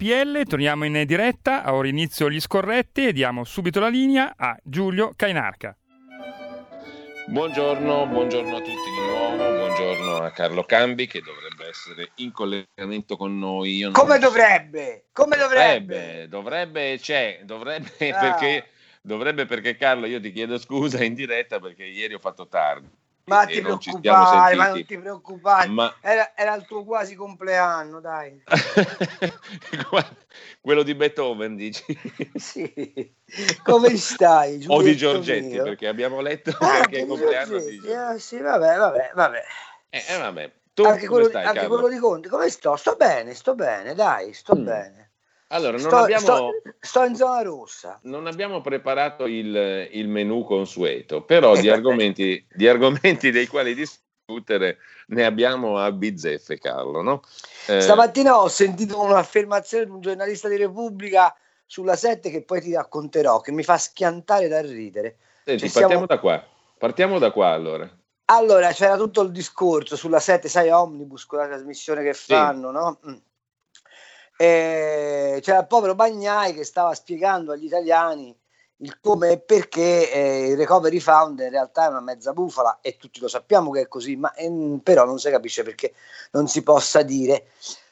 RPL, torniamo in diretta, a ora inizio gli scorretti e diamo subito la linea a Giulio Cainarca. Buongiorno, buongiorno a tutti di nuovo, buongiorno a Carlo Cambi che dovrebbe essere in collegamento con noi. Io Come non... dovrebbe? Come dovrebbe? Eh dovrebbe, c'è, dovrebbe ah. perché, dovrebbe perché Carlo io ti chiedo scusa in diretta perché ieri ho fatto tardi. Ma ti preoccupare, ma non ti preoccupare, ma... Era, era, il tuo quasi compleanno, dai. Quello di Beethoven, dici? sì. Come stai? o di Giorgetti, mio? perché abbiamo letto ah, che è il compleanno di Giorgetti. Ah, sì, vabbè, vabbè, vabbè. Eh, eh vabbè. Tu anche, quello, stai, anche quello, di Conte, come sto? Sto bene, sto bene, dai, sto mm. bene. Allora, non sto, abbiamo, sto, sto, in zona rossa. Non abbiamo preparato il, il menù consueto, però di argomenti, di argomenti, dei quali discutere ne abbiamo a bizzeffe, Carlo. No? Eh, Stamattina ho sentito un'affermazione di un giornalista di Repubblica sulla 7 che poi ti racconterò, che mi fa schiantare da ridere. Senti, cioè, partiamo siamo... da qua. Partiamo da qua allora. Allora, c'era tutto il discorso sulla 7, sai, Omnibus, quella trasmissione che fanno, sì. no? Mm eh, c'era il povero Bagnai che stava spiegando agli italiani il come e perché eh, il recovery fund in realtà è una mezza bufala e tutti lo sappiamo che è così, ma eh, però non si capisce perché non si possa dire.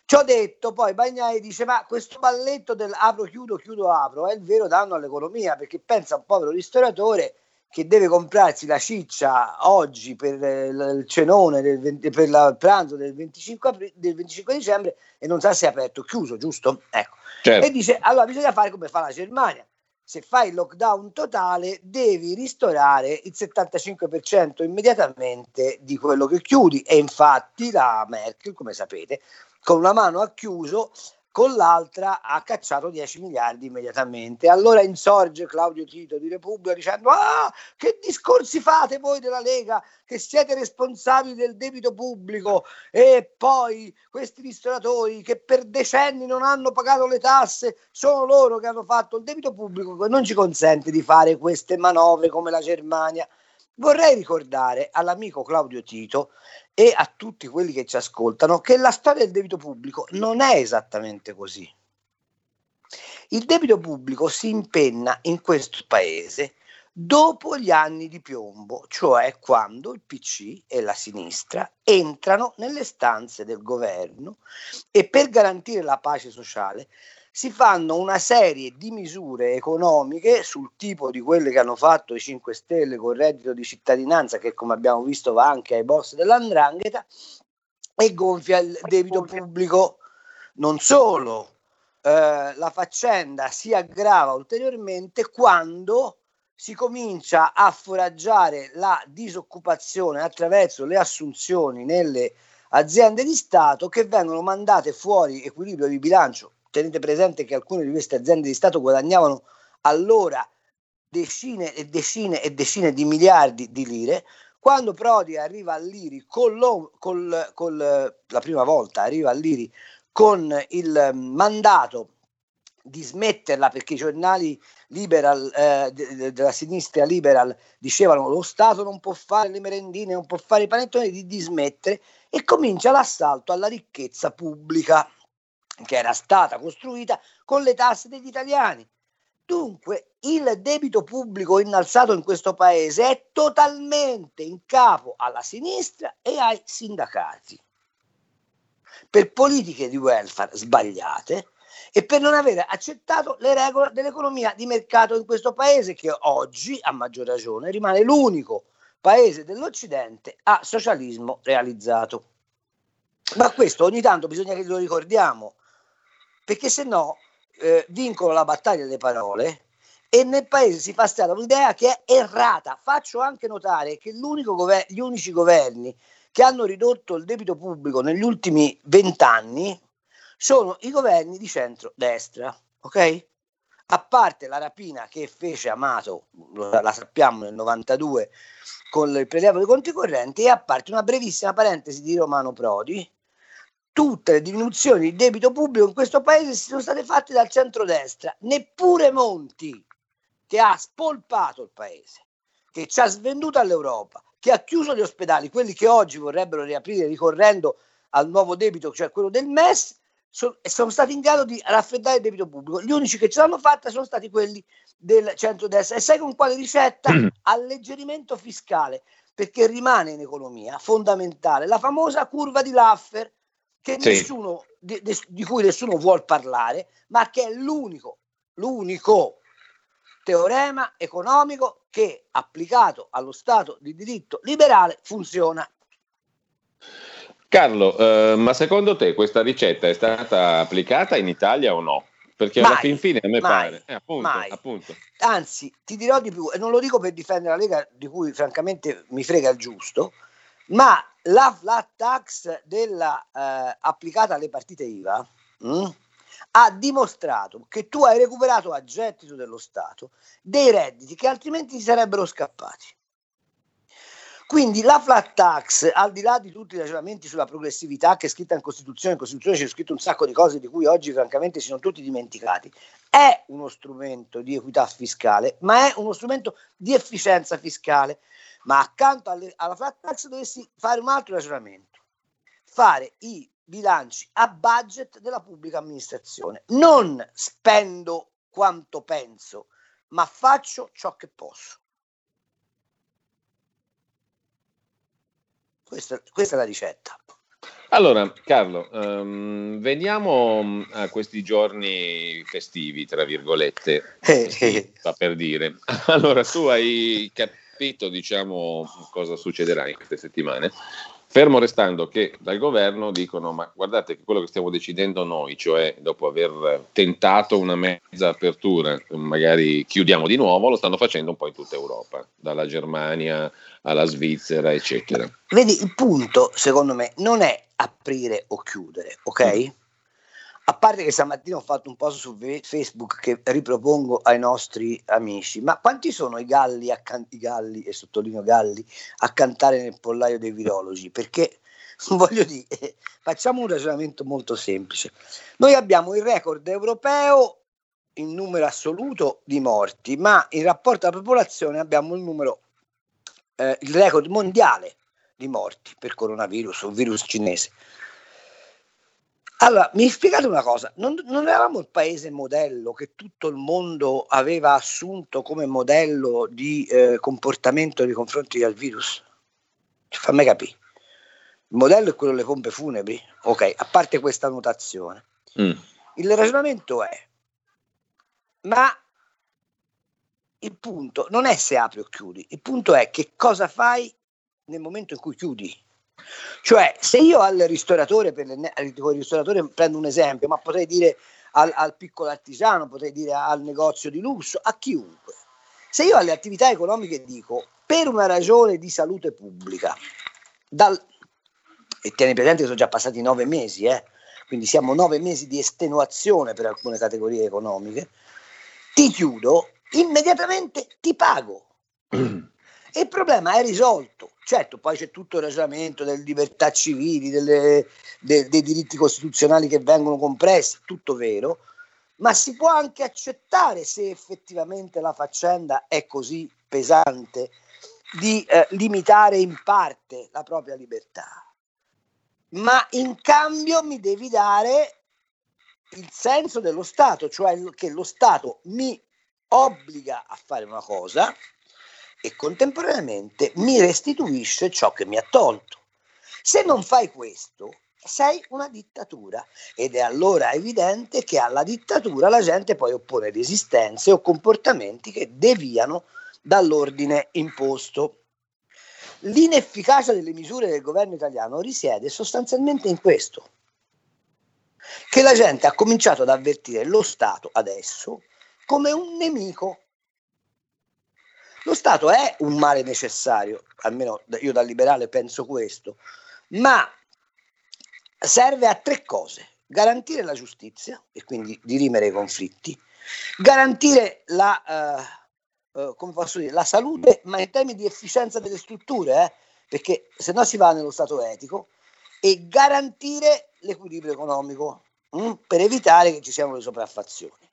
Ciò detto, poi Bagnai dice: Ma questo balletto del apro, chiudo, chiudo, apro è il vero danno all'economia perché pensa un povero ristoratore che deve comprarsi la ciccia oggi per eh, il cenone del 20, per il pranzo del 25, apri, del 25, dicembre e non sa se è aperto o chiuso, giusto? Ecco. Certo. E dice allora bisogna fare come fa la Germania. Se fai il lockdown totale devi ristorare il 75% immediatamente di quello che chiudi e infatti la Merkel, come sapete, con una mano ha chiuso con l'altra ha cacciato 10 miliardi immediatamente. Allora insorge Claudio Tito di Repubblica dicendo: Ah, che discorsi fate voi della Lega che siete responsabili del debito pubblico e poi questi ristoratori che per decenni non hanno pagato le tasse sono loro che hanno fatto il debito pubblico che non ci consente di fare queste manovre come la Germania. Vorrei ricordare all'amico Claudio Tito e a tutti quelli che ci ascoltano che la storia del debito pubblico non è esattamente così. Il debito pubblico si impenna in questo paese dopo gli anni di piombo, cioè quando il PC e la sinistra entrano nelle stanze del governo e per garantire la pace sociale si fanno una serie di misure economiche sul tipo di quelle che hanno fatto i 5 Stelle con il reddito di cittadinanza, che come abbiamo visto va anche ai boss dell'andrangheta, e gonfia il debito pubblico. Non solo, eh, la faccenda si aggrava ulteriormente quando si comincia a foraggiare la disoccupazione attraverso le assunzioni nelle aziende di Stato che vengono mandate fuori equilibrio di bilancio tenete presente che alcune di queste aziende di Stato guadagnavano allora decine e decine e decine di miliardi di lire. Quando Prodi arriva all'Iri con, col, col, la prima volta arriva all'Iri con il mandato di smetterla perché i giornali liberal, eh, de, della sinistra liberal dicevano lo Stato non può fare le merendine, non può fare i panettoni, di dismettere e comincia l'assalto alla ricchezza pubblica che era stata costruita con le tasse degli italiani. Dunque il debito pubblico innalzato in questo paese è totalmente in capo alla sinistra e ai sindacati. Per politiche di welfare sbagliate e per non aver accettato le regole dell'economia di mercato in questo paese che oggi, a maggior ragione, rimane l'unico paese dell'Occidente a socialismo realizzato. Ma questo ogni tanto bisogna che lo ricordiamo, perché se no eh, vincono la battaglia delle parole e nel paese si fa strada un'idea che è errata. Faccio anche notare che gover- gli unici governi che hanno ridotto il debito pubblico negli ultimi vent'anni sono i governi di centro-destra, ok? A parte la rapina che fece Amato, la sappiamo nel 92, con il prelievo dei conti correnti, e a parte una brevissima parentesi di Romano Prodi, tutte le diminuzioni di debito pubblico in questo paese sono state fatte dal centrodestra, neppure Monti, che ha spolpato il paese, che ci ha svenduto all'Europa, che ha chiuso gli ospedali, quelli che oggi vorrebbero riaprire ricorrendo al nuovo debito, cioè quello del MES, so, sono stati in grado di raffreddare il debito pubblico. Gli unici che ce l'hanno fatta sono stati quelli del centro-destra. E sai con quale ricetta? Alleggerimento fiscale, perché rimane in economia fondamentale la famosa curva di Laffer, che sì. nessuno, di, di cui nessuno vuole parlare, ma che è l'unico, l'unico teorema economico che applicato allo Stato di diritto liberale funziona. Carlo, eh, ma secondo te questa ricetta è stata applicata in Italia o no? Perché mai, alla fin fine a me mai, pare. Eh, appunto, appunto. Anzi, ti dirò di più, e non lo dico per difendere la Lega, di cui francamente mi frega il giusto, ma la flat tax della, eh, applicata alle partite IVA mh, mm, ha dimostrato che tu hai recuperato a gettito dello Stato dei redditi che altrimenti ti sarebbero scappati. Quindi la flat tax, al di là di tutti i ragionamenti sulla progressività che è scritta in Costituzione, in Costituzione c'è scritto un sacco di cose di cui oggi francamente si sono tutti dimenticati, è uno strumento di equità fiscale, ma è uno strumento di efficienza fiscale. Ma accanto alle, alla flat tax dovessi fare un altro ragionamento, fare i bilanci a budget della pubblica amministrazione. Non spendo quanto penso, ma faccio ciò che posso. Questa, questa è la ricetta. Allora, Carlo, um, veniamo a questi giorni festivi, tra virgolette, eh, fa per dire. Allora, tu hai capito, diciamo, cosa succederà in queste settimane? Fermo restando che dal governo dicono: Ma guardate che quello che stiamo decidendo noi, cioè dopo aver tentato una mezza apertura, magari chiudiamo di nuovo, lo stanno facendo un po' in tutta Europa, dalla Germania alla Svizzera, eccetera. Vedi, il punto, secondo me, non è aprire o chiudere, ok? Mm. A parte che stamattina ho fatto un post su Facebook che ripropongo ai nostri amici, ma quanti sono i galli, can- i galli e sottolineo galli, a cantare nel pollaio dei virologi? Perché voglio dire, facciamo un ragionamento molto semplice. Noi abbiamo il record europeo in numero assoluto di morti, ma in rapporto alla popolazione abbiamo il numero, eh, il record mondiale di morti per coronavirus, un virus cinese. Allora, mi spiegate una cosa, non, non, eravamo il paese modello che tutto il mondo aveva assunto come modello di eh, comportamento nei confronti del virus? Fammi capire. Il modello è quello delle pompe funebri? Ok, a parte questa notazione. Mm. Il ragionamento è, ma il punto non è se apri o chiudi, il punto è che cosa fai nel momento in cui chiudi. Cioè, se io al ristoratore, per le, al ristoratore prendo un esempio, ma potrei dire al, al piccolo artigiano, potrei dire al negozio di lusso, a chiunque. Se io alle attività economiche dico, per una ragione di salute pubblica, dal, e tieni presente che sono già passati nove mesi, eh, quindi siamo nove mesi di estenuazione per alcune categorie economiche, ti chiudo, immediatamente ti pago. E il problema è risolto. Certo, poi c'è tutto il ragionamento delle libertà civili, delle, de, dei diritti costituzionali che vengono compressi, tutto vero, ma si può anche accettare se effettivamente la faccenda è così pesante di eh, limitare in parte la propria libertà. Ma in cambio mi devi dare il senso dello Stato, cioè che lo Stato mi obbliga a fare una cosa e contemporaneamente mi restituisce ciò che mi ha tolto. Se non fai questo, sei una dittatura ed è allora evidente che alla dittatura la gente poi oppone resistenze o comportamenti che deviano dall'ordine imposto. L'inefficacia delle misure del governo italiano risiede sostanzialmente in questo, che la gente ha cominciato ad avvertire lo Stato adesso come un nemico. Lo Stato è un male necessario, almeno io da liberale penso questo, ma serve a tre cose. Garantire la giustizia e quindi dirimere i conflitti, garantire la, uh, uh, come posso dire, la salute, ma in termini di efficienza delle strutture, eh, perché se no si va nello stato etico, e garantire l'equilibrio economico mh, mm, per evitare che ci siano le sopraffazioni.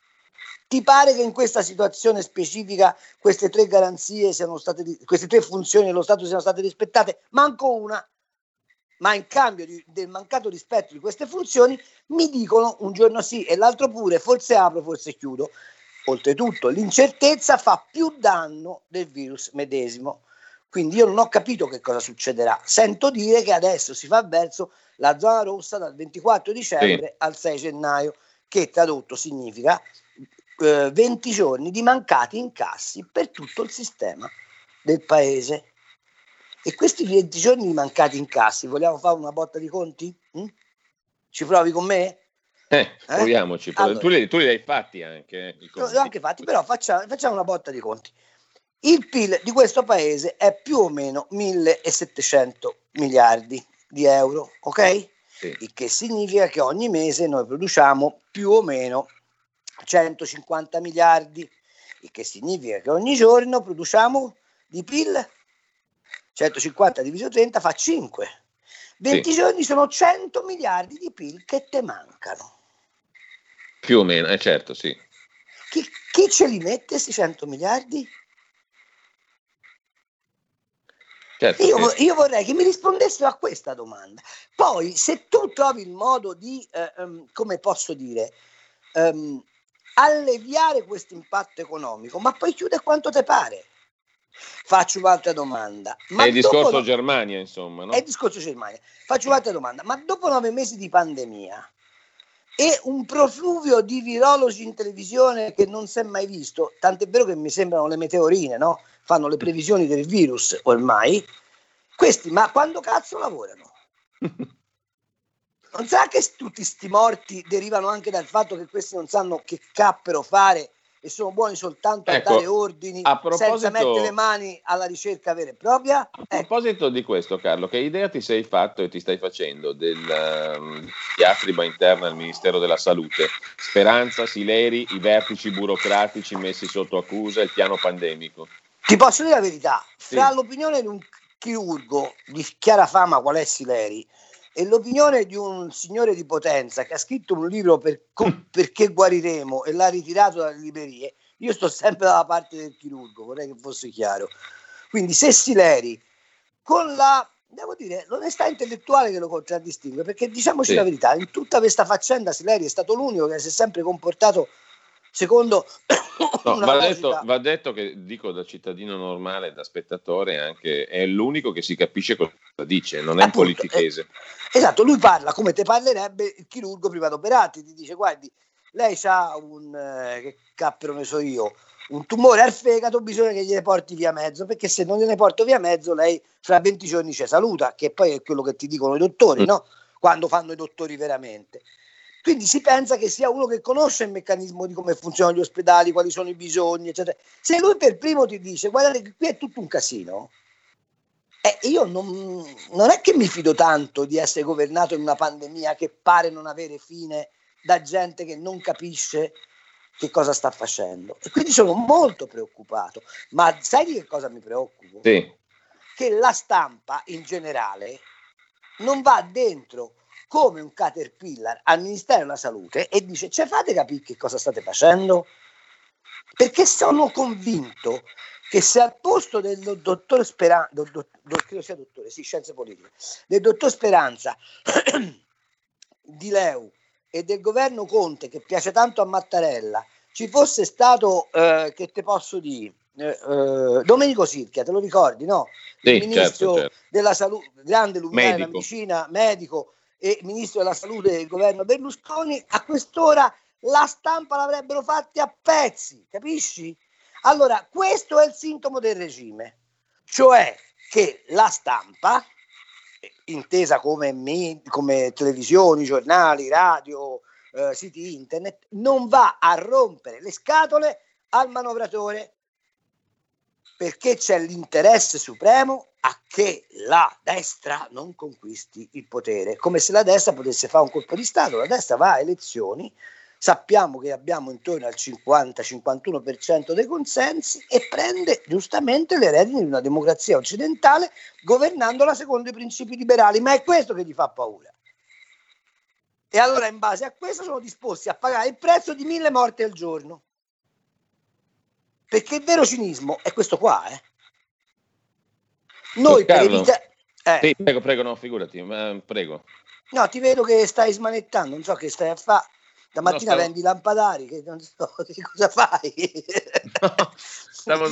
Ti pare che in questa situazione specifica queste tre garanzie siano state, queste tre funzioni dello Stato siano state rispettate? Manco una ma in cambio di, del mancato rispetto di queste funzioni mi dicono un giorno sì e l'altro pure, forse apro, forse chiudo. Oltretutto l'incertezza fa più danno del virus medesimo. Quindi io non ho capito che cosa succederà. Sento dire che adesso si fa verso la zona rossa dal 24 dicembre sì. al 6 gennaio, che tradotto significa eh, 20 giorni di mancati incassi per tutto il sistema del paese. E questi 20 giorni mancati in cassi, vogliamo fare una botta di conti? Mm? Ci provi con me? Eh, eh? proviamoci. Allora, tu, li, tu, li, hai fatti anche. Eh, li ho anche fatti, però facciamo, facciamo una botta di conti. Il PIL di questo paese è più o meno 1700 miliardi di euro, ok? Sì. Il che significa che ogni mese noi produciamo più o meno 150 miliardi, il che significa che ogni giorno produciamo di PIL 150 diviso 30 fa 5. 20 sì. giorni sono 100 miliardi di PIL che te mancano. Più o meno, eh certo, sì. Chi, chi ce li mette questi 100 miliardi? Certo, io, sì. io, vorrei che mi rispondessero a questa domanda. Poi, se tu trovi il modo di, eh, um, come posso dire, um, alleviare questo impatto economico, ma poi chiude quanto te pare. Faccio un'altra domanda. Ma è il discorso dopo... Germania, insomma. No? È il discorso Germania. Faccio un'altra domanda. Ma dopo nove mesi di pandemia e un profluvio di virologi in televisione che non si è mai visto, tant'è vero che mi sembrano le meteorine, no? Fanno le previsioni del virus ormai. Questi, ma quando cazzo lavorano? Non sa che tutti sti morti derivano anche dal fatto che questi non sanno che cappero fare e sono buoni soltanto ecco, a dare ordini senza mettere le mani alla ricerca vera e propria. A ecco. proposito di questo, Carlo, che idea ti sei fatto e ti stai facendo del um, diatriba interna al Ministero della Salute? Speranza, Sileri, i vertici burocratici messi sotto accusa, il piano pandemico. Ti posso dire la verità, fra sì. l'opinione di un chirurgo di chiara fama qual è Sileri e l'opinione di un signore di potenza che ha scritto un libro per, perché guariremo e l'ha ritirato dalle librerie, io sto sempre dalla parte del chirurgo, vorrei che fosse chiaro. Quindi se Sileri, con la, devo dire, l'onestà intellettuale che lo contraddistingue, perché diciamoci sì. la verità, in tutta questa faccenda Sileri è stato l'unico che si è sempre comportato secondo no, va, detto, va, detto, che dico da cittadino normale, da spettatore, anche è l'unico che si capisce cosa dice, non è Appunto, un politichese. Eh, esatto, lui parla come te parlerebbe il chirurgo prima d'operarti, ti dice guardi, lei ha un, eh, che cappero ne so io, un tumore al fegato, bisogna che gliene porti via mezzo, perché se non gliene porto via mezzo lei fra 20 giorni ci saluta, che poi è quello che ti dicono i dottori, mm. no? Quando fanno i dottori veramente. Quindi si pensa che sia uno che conosce il meccanismo di come funzionano gli ospedali, quali sono i bisogni, eccetera. Se lui per primo ti dice, guardate che qui è tutto un casino, eh, io non, non è che mi fido tanto di essere governato in una pandemia che pare non avere fine da gente che non capisce che cosa sta facendo. E quindi sono molto preoccupato. Ma sai di che cosa mi preoccupo? Sì. Che la stampa in generale non va dentro come un caterpillar al Ministero della Salute e dice ci fate capire che cosa state facendo? Perché sono convinto che se al posto del dottor Speranza, do, do, do, credo sia dottore, sì, scienze politiche, del dottor Speranza, di Leu e del governo Conte che piace tanto a Mattarella, ci fosse stato, eh, che te posso dire, eh, eh, Domenico Sirchia, te lo ricordi, no? Sì, il ministro certo, certo. della salute, grande luminaria, vicina, medico, e ministro della salute del governo Berlusconi, a quest'ora la stampa l'avrebbero fatti a pezzi, capisci? Allora, questo è il sintomo del regime, cioè che la stampa, intesa come, me, come televisioni, giornali, radio, eh, siti internet, non va a rompere le scatole al manovratore perché c'è l'interesse supremo a che la destra non conquisti il potere, come se la destra potesse fare un colpo di Stato. La destra va a elezioni, sappiamo che abbiamo intorno al 50-51% dei consensi e prende giustamente le redini di una democrazia occidentale governandola secondo i principi liberali, ma è questo che gli fa paura. E allora in base a questo sono disposti a pagare il prezzo di mille morti al giorno. Perché il vero cinismo è questo qua, eh. Noi per evitare... Eh. Sì, prego, prego, no, figurati, ma, prego. No, ti vedo che stai smanettando, non so che stai a fare. Stamattina no, stavo... vendi lampadari, che non so che cosa fai. No, stavo,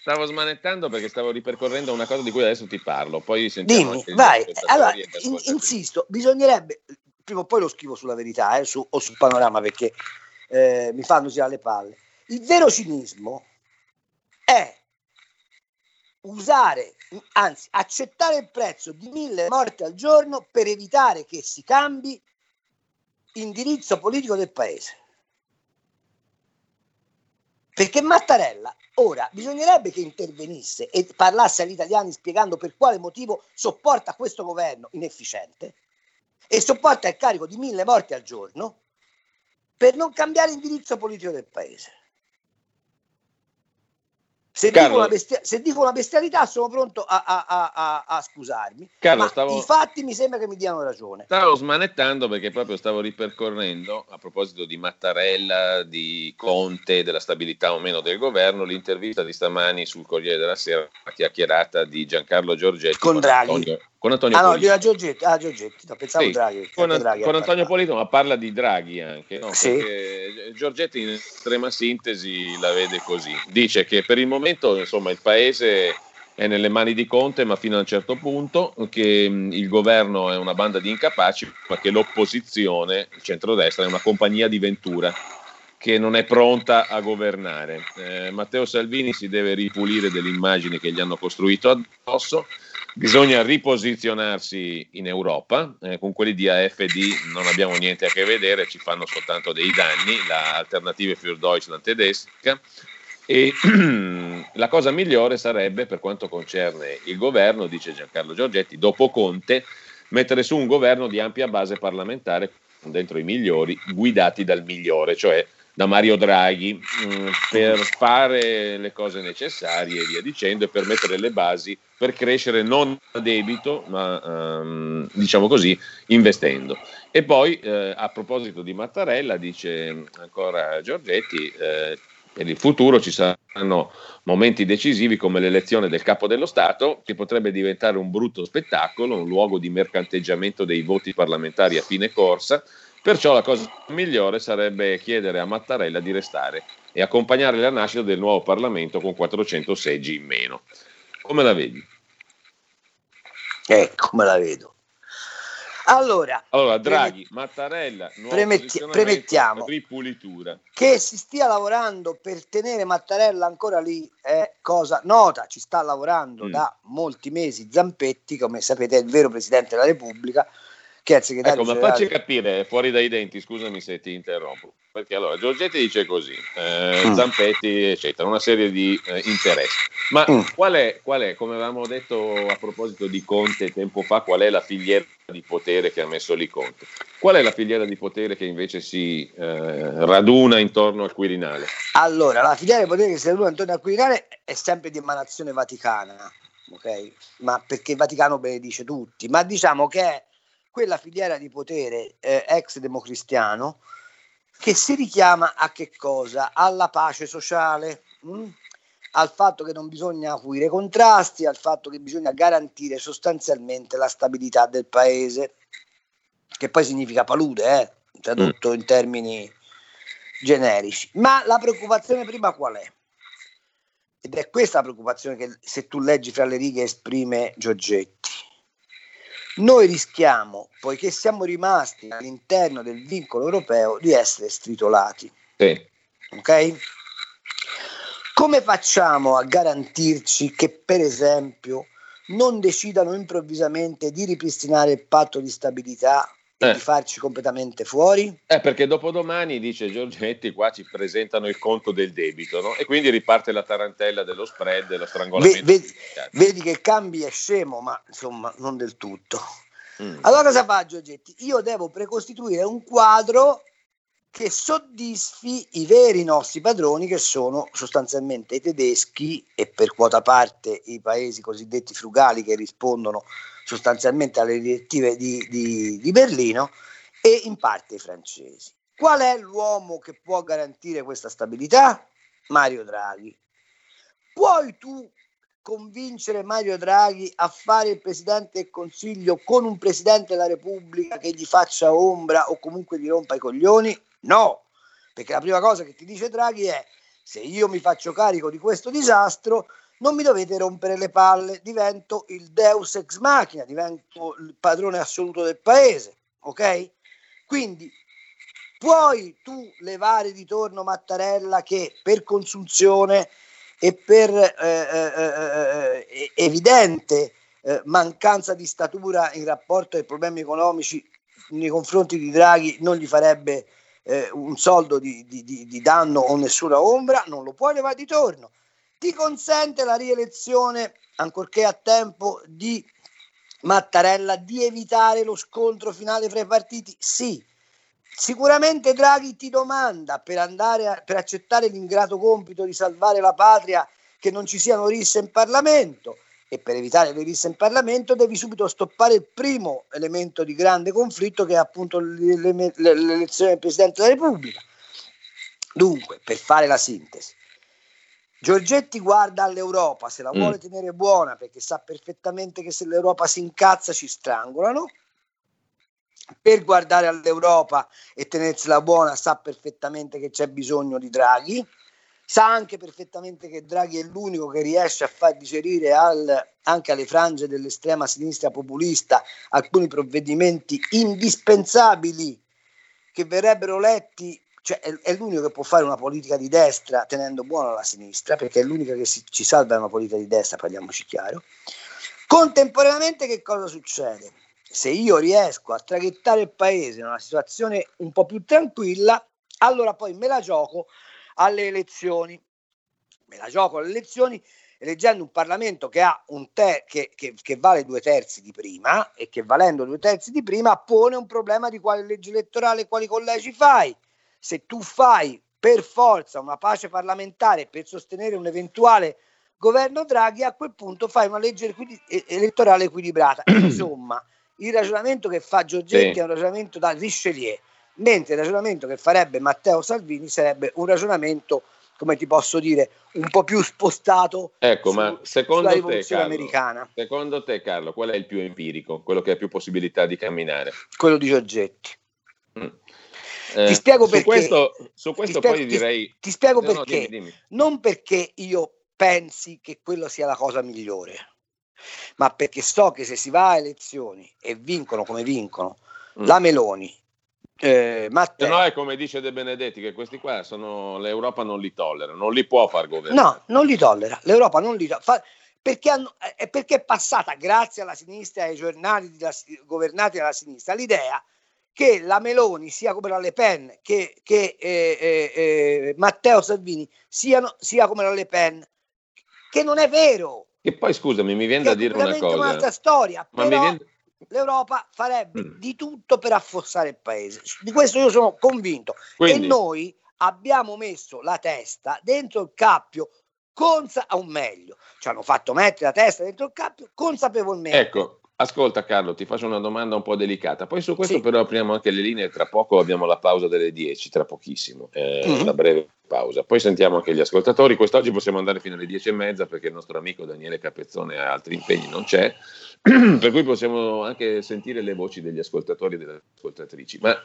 stavo, smanettando perché stavo ripercorrendo una cosa di cui adesso ti parlo. Poi sentiamo Dimmi, vai. Allora, in, insisto, bisognerebbe, prima o poi lo scrivo sulla verità eh, su, o sul panorama perché eh, mi fanno girare le palle. Il vero cinismo è usare, anzi accettare il prezzo di mille morti al giorno per evitare che si cambi indirizzo politico del paese. Perché Mattarella ora bisognerebbe che intervenisse e parlasse agli italiani spiegando per quale motivo sopporta questo governo inefficiente e sopporta il carico di mille morti al giorno per non cambiare indirizzo politico del paese. Se dico, una bestia- se dico, una bestialità sono pronto a, a, a, a scusarmi, Carlo, stavo... i fatti mi sembra che mi diano ragione. Stavo smanettando perché proprio stavo ripercorrendo, a proposito di Mattarella, di Conte, della stabilità o meno del governo, l'intervista di stamani sul Corriere della Sera, la chiacchierata di Giancarlo Giorgetti con, con Draghi. Antonio, con Antonio ah, no, Polito. Giorgetti, ah, Giorgetti, no, pensavo sì, Draghi. Con, Draghi con Antonio Polito, ma parla di Draghi anche, no? sì. Giorgetti in estrema sintesi la vede così. Dice che per il momento insomma, il paese è nelle mani di Conte, ma fino a un certo punto, che il governo è una banda di incapaci, ma che l'opposizione, il centrodestra, è una compagnia di Ventura che non è pronta a governare. Eh, Matteo Salvini si deve ripulire delle immagini che gli hanno costruito addosso Bisogna riposizionarsi in Europa, eh, con quelli di AFD non abbiamo niente a che vedere, ci fanno soltanto dei danni, la Alternative für Deutschland tedesca. E la cosa migliore sarebbe, per quanto concerne il governo, dice Giancarlo Giorgetti, dopo Conte, mettere su un governo di ampia base parlamentare, dentro i migliori, guidati dal migliore, cioè da Mario Draghi mh, mm, per fare le cose necessarie e via dicendo e per mettere le basi per crescere non a debito ma um, diciamo così investendo. E poi eh, a proposito di Mattarella dice ancora Giorgetti eh, per il futuro ci saranno momenti decisivi come l'elezione del capo dello Stato che potrebbe diventare un brutto spettacolo, un luogo di mercanteggiamento dei voti parlamentari a fine corsa Perciò la cosa migliore sarebbe chiedere a Mattarella di restare e accompagnare la nascita del nuovo Parlamento con 400 seggi in meno. Come la vedi? Eh, come la vedo. Allora, allora Draghi, premet- Mattarella, premetti- premettiamo ripulitura. Che si stia lavorando per tenere Mattarella ancora lì è cosa nota, ci sta lavorando mm. da molti mesi Zampetti, come sapete è il vero Presidente della Repubblica, che è il segretario ecco, ma facci capire fuori dai denti, scusami se ti interrompo, perché allora Giorgetti dice così, eh, mm. Zampetti, eccetera, una serie di eh, interessi. Ma mm. qual, è, qual è, come avevamo detto a proposito di Conte tempo fa, qual è la filiera di potere che ha messo lì Conte? Qual è la filiera di potere che invece si eh, raduna intorno al Quirinale? Allora, la filiera di potere che si raduna intorno al Quirinale è sempre di emanazione vaticana, ok? Ma perché il Vaticano benedice tutti, ma diciamo che è quella filiera di potere eh, ex democristiano che si richiama a che cosa? Alla pace sociale, mh? Mm? al fatto che non bisogna acuire contrasti, al fatto che bisogna garantire sostanzialmente la stabilità del paese, che poi significa palude, eh? tradotto mm. in termini generici. Ma la preoccupazione prima qual è? Ed è questa la preoccupazione che se tu leggi fra le righe esprime Giorgetti noi rischiamo, poiché siamo rimasti all'interno del vincolo europeo, di essere stritolati. Sì. Ok? Come facciamo a garantirci che, per esempio, non decidano improvvisamente di ripristinare il patto di stabilità e Eh. di farci completamente fuori? Eh, perché dopodomani, dice Giorgetti, qua ci presentano il conto del debito, no? E quindi riparte la tarantella dello spread, Ve- strangolamento. vedi, vedi che cambi è scemo, ma insomma non del tutto. Mm. Allora cosa fa Giorgetti? Io devo precostituire un quadro che soddisfi i veri nostri padroni, che sono sostanzialmente i tedeschi e per quota parte i paesi cosiddetti frugali che rispondono sostanzialmente alle direttive di, di- di Berlino e in parte i francesi. Qual è l'uomo che può garantire questa stabilità? Mario Draghi. Puoi tu convincere Mario Draghi a fare il presidente del Consiglio con un presidente della Repubblica che gli faccia ombra o comunque gli rompa i coglioni? No, perché la prima cosa che ti dice Draghi è se io mi faccio carico di questo disastro non mi dovete rompere le palle, divento il deus ex machina, divento il padrone assoluto del paese, ok? Quindi puoi tu levare di torno Mattarella che per consunzione e per eh, eh, eh, evidente eh, mancanza di statura in rapporto ai problemi economici nei confronti di Draghi non gli farebbe eh, un soldo di, di- di- danno o nessuna ombra, non lo puoi levare di torno. Ti consente la rielezione, ancorché a tempo, di Mattarella di evitare lo scontro finale fra i partiti? Sì. Sicuramente Draghi ti domanda per, andare a- per accettare l'ingrato compito di salvare la patria che non ci siano risse in Parlamento e per evitare le risse in Parlamento devi subito stoppare il primo elemento di grande conflitto che è appunto l'ele- l'elezione del Presidente della Repubblica. Dunque, per fare la sintesi, Giorgetti guarda all'Europa, se la Mm. vuole tenere buona perché sa perfettamente che se l'Europa si incazza ci strangolano. Per guardare all'Europa e tenersela buona sa perfettamente che c'è bisogno di Draghi, sa anche perfettamente che Draghi è l'unico che riesce a far digerire al- anche alle frange dell'estrema sinistra populista alcuni provvedimenti indispensabili che verrebbero letti, cioè è, è l'unico che può fare una politica di destra tenendo buona la sinistra, perché è l'unica che si- ci salva è una politica di destra, parliamoci chiaro. Contemporaneamente che cosa succede? Se io riesco a traghettare il paese in una situazione un po' più tranquilla, allora poi me la gioco alle elezioni. Me la gioco alle elezioni eleggendo un Parlamento che, ha un ter- che, che- che vale due terzi di prima e che valendo due terzi di prima pone un problema di quale legge elettorale e quali collegi fai. Se tu fai per forza una pace parlamentare per sostenere un eventuale governo Draghi, a quel punto fai una legge equi- e- elettorale equilibrata. Insomma, il ragionamento che fa Giorgetti Sì. è un ragionamento da Richelieu, mentre il ragionamento che farebbe Matteo Salvini sarebbe un ragionamento, come ti posso dire, un po' più spostato Ecco, su- ma secondo te, Carlo, americana, secondo te, Carlo, qual è il più empirico, quello che ha più possibilità di camminare? quello di Giorgetti. Mm. Eh, Ti spiego su perché. Questo, su questo spiego- poi ti- direi... Ti spiego No, no, perché. dimmi, dimmi. non perché io pensi che quello sia la cosa migliore, ma perché so che se si va a elezioni e vincono come vincono Mm. la Meloni, eh, Matteo, no è come dice De Benedetti, che questi qua sono, l'Europa non li tollera, non li può far governare. no, non li tollera, l'Europa non li tollera. Perché, hanno- è perché è passata grazie alla sinistra e ai giornali della- governati dalla sinistra l'idea che la Meloni sia come la Le Pen, che, che eh, eh, eh, Matteo Salvini siano, sia come la Le Pen, che non è vero. Che poi scusami, mi viene da è dire una cosa. un'altra storia, Ma mi però viene... l'Europa farebbe Mm. di tutto per affossare il paese. Di questo io sono convinto. Quindi, E noi abbiamo messo la testa dentro il cappio consa un meglio. Ci hanno fatto mettere la testa dentro il cappio consapevolmente. ecco, ascolta Carlo, ti faccio una domanda un po' delicata. Poi su questo Sì. però apriamo anche le linee, tra poco abbiamo la pausa delle 10, tra pochissimo, eh, Mhm. una breve pausa. Poi sentiamo anche gli ascoltatori. Quest'oggi possiamo andare fino alle 10 e mezza perché il nostro amico Daniele Capezzone ha altri impegni, non c'è. per cui possiamo anche sentire le voci degli ascoltatori e delle ascoltatrici. Ma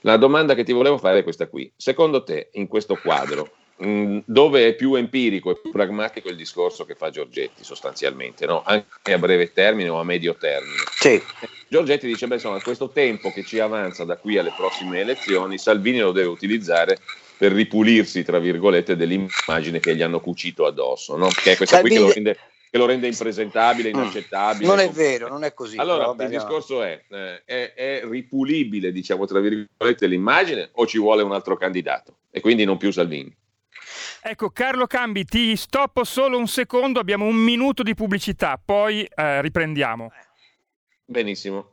la domanda che ti volevo fare è questa qui. Secondo te, in questo quadro, mh, dove è più empirico e più pragmatico il discorso che fa Giorgetti sostanzialmente, no? anche a breve termine o a medio termine? Sì. Giorgetti dice, beh insomma, questo tempo che ci avanza da qui alle prossime elezioni, Salvini lo deve utilizzare per ripulirsi, tra virgolette, dell'immagine che gli hanno cucito addosso, no? che è questa Salvini... qui che lo rende che lo rende impresentabile, mm. inaccettabile. Non è vero, non è così. Allora, vabbè, il discorso è, eh, è, è, ripulibile, diciamo, tra virgolette, l'immagine o ci vuole un altro candidato? E quindi non più Salvini. Ecco, Carlo Cambi, ti stoppo solo un secondo, abbiamo un minuto di pubblicità, poi eh, riprendiamo. Benissimo.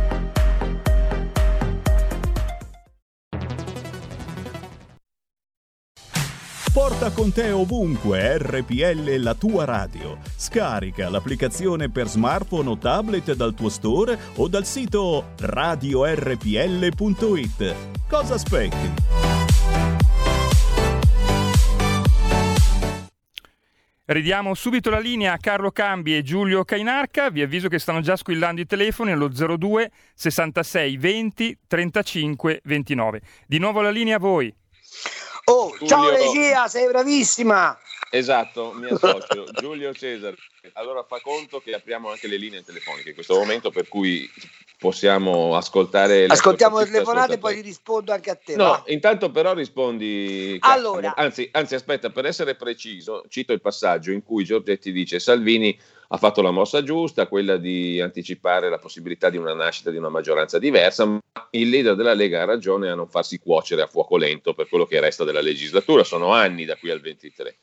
Porta con te ovunque RPL la tua radio. Scarica l'applicazione per smartphone o tablet dal tuo store o dal sito radiorpl.it. Cosa aspetti? Ridiamo subito la linea a Carlo Cambi e Giulio Cainarca. Vi avviso che stanno già squillando i telefoni allo 02 66 20 35 29. Di nuovo la linea a voi. Oh, Giulio... ciao regia, sei bravissima. Esatto, mi associo. Giulio Cesare. Allora fa conto che apriamo anche le linee telefoniche in questo momento, per cui possiamo ascoltare. Ascoltiamo le telefonate e poi ti rispondo anche a te. No, va. intanto però rispondi. Allora. Anzi, anzi, aspetta, per essere preciso, cito il passaggio in cui Giorgetti dice Salvini ha fatto la mossa giusta, quella di anticipare la possibilità di una nascita di una maggioranza diversa, ma il leader della Lega ha ragione a non farsi cuocere a fuoco lento per quello che resta della legislatura, sono anni da qui al 23.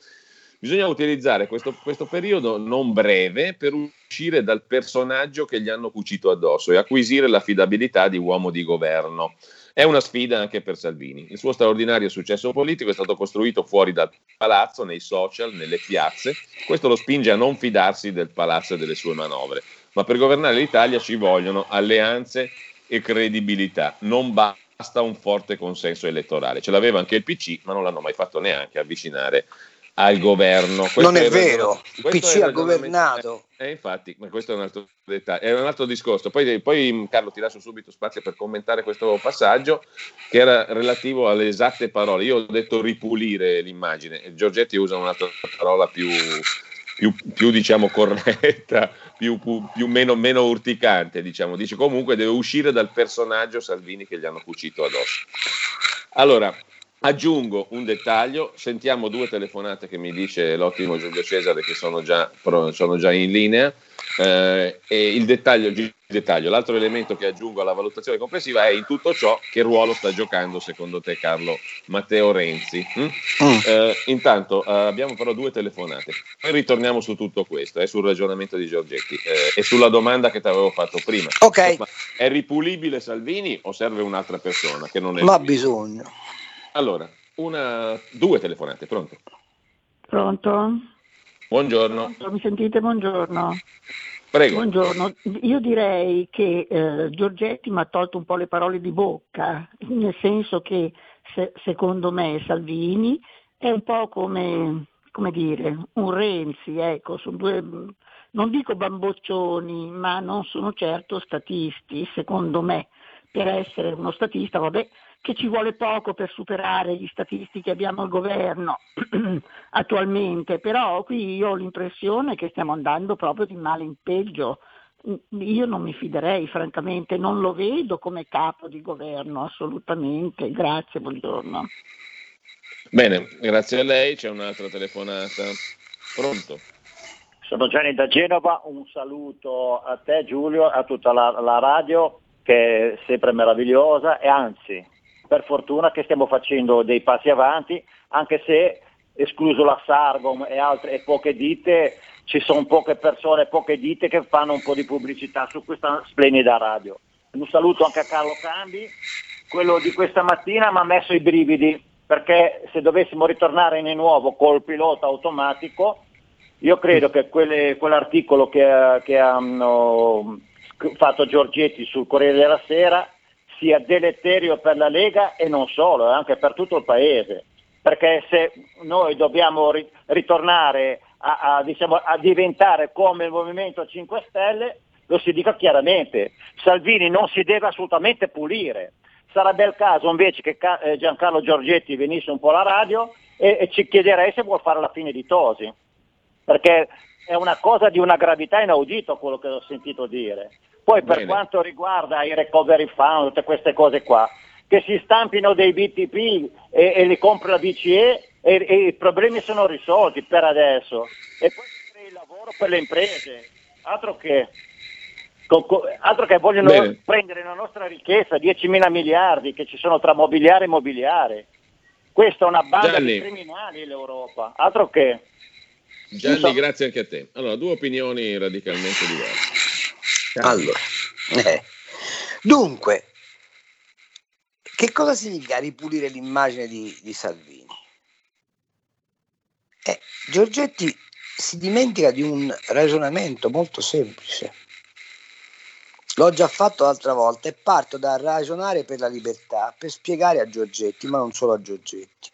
Bisogna utilizzare questo, questo periodo non breve per uscire dal personaggio che gli hanno cucito addosso e acquisire l'affidabilità di uomo di governo. È una sfida anche per Salvini. Il suo straordinario successo politico è stato costruito fuori dal palazzo, nei social, nelle piazze. Questo lo spinge a non fidarsi del palazzo e delle sue manovre. Ma per governare l'Italia ci vogliono alleanze e credibilità. Non basta un forte consenso elettorale. Ce l'aveva anche il PC, ma non l'hanno mai fatto neanche avvicinare al governo. Questo non è, è vero, il PC ha governato. Eh, eh, infatti, ma questo è un altro dettaglio, è un altro discorso. Poi, poi, Carlo ti lascio subito spazio per commentare questo passaggio che era relativo alle esatte parole. Io ho detto ripulire l'immagine, Giorgetti usa un'altra parola più, più, più diciamo corretta, più, più meno, meno, urticante, diciamo. Dice comunque deve uscire dal personaggio Salvini che gli hanno cucito addosso. Allora, Aggiungo un dettaglio, sentiamo due telefonate che mi dice l'ottimo Giulio Cesare che sono già, sono già in linea eh, e il dettaglio, il dettaglio, l'altro elemento che aggiungo alla valutazione complessiva è in tutto ciò che ruolo sta giocando secondo te Carlo Matteo Renzi. Mm? Mm. Eh, intanto eh, abbiamo però due telefonate, poi ritorniamo su tutto questo, eh, sul ragionamento di Giorgetti eh, e sulla domanda che ti avevo fatto prima. Ok. Ma è ripulibile Salvini o serve un'altra persona che non è... Ma ha bisogno. Allora, una, due telefonate, pronto? Pronto? Buongiorno. Pronto, mi sentite? Buongiorno. Prego. Buongiorno, io direi che eh, Giorgetti mi ha tolto un po' le parole di bocca, nel senso che se, secondo me Salvini è un po' come, come dire, un Renzi, ecco, sono due, non dico bamboccioni, ma non sono certo statisti, secondo me. Per essere uno statista, vabbè, che ci vuole poco per superare gli statisti che abbiamo al governo attualmente, però qui io ho l'impressione che stiamo andando proprio di male in peggio. Io non mi fiderei, francamente, non lo vedo come capo di governo, assolutamente. Grazie, buongiorno. Bene, grazie a lei. C'è un'altra telefonata. Pronto? Sono Gianni da Genova, un saluto a te Giulio, a tutta la, la radio che è sempre meravigliosa e anzi per fortuna che stiamo facendo dei passi avanti, anche se escluso la Sargom e altre e poche ditte, ci sono poche persone, poche ditte che fanno un po' di pubblicità su questa splendida radio. Un saluto anche a Carlo Cambi quello di questa mattina mi ha messo i brividi, perché se dovessimo ritornare di nuovo col pilota automatico, io credo che quelle, quell'articolo che, che hanno fatto Giorgetti sul Corriere della Sera sia deleterio per la Lega e non solo, anche per tutto il Paese. Perché se noi dobbiamo ritornare a, a, diciamo, a diventare come il Movimento 5 Stelle, lo si dica chiaramente, Salvini non si deve assolutamente pulire. Sarebbe il caso invece che eh, Giancarlo Giorgetti venisse un po' alla radio e, e ci chiederei se vuol fare la fine di Tosi, perché è una cosa di una gravità inaudita quello che ho sentito dire. Poi per Bene. quanto riguarda i recovery fund, tutte queste cose qua, che si stampino dei BTP e, e li compra la BCE e, e, i problemi sono risolti per adesso. E poi crea il lavoro per le imprese, altro che, altro che vogliono Bene. prendere la nostra ricchezza, 10 mila miliardi che ci sono tra mobiliare e immobiliare. Questa è una banda Gianni. di criminali l'Europa, altro che... Gianni, so. grazie anche a te. Allora, due opinioni radicalmente diverse. Allora, eh. dunque, che cosa significa ripulire l'immagine di, di Salvini? Eh, Giorgetti si dimentica di un ragionamento molto semplice. L'ho già fatto l'altra volta e parto da ragionare per la libertà per spiegare a Giorgetti, ma non solo a Giorgetti,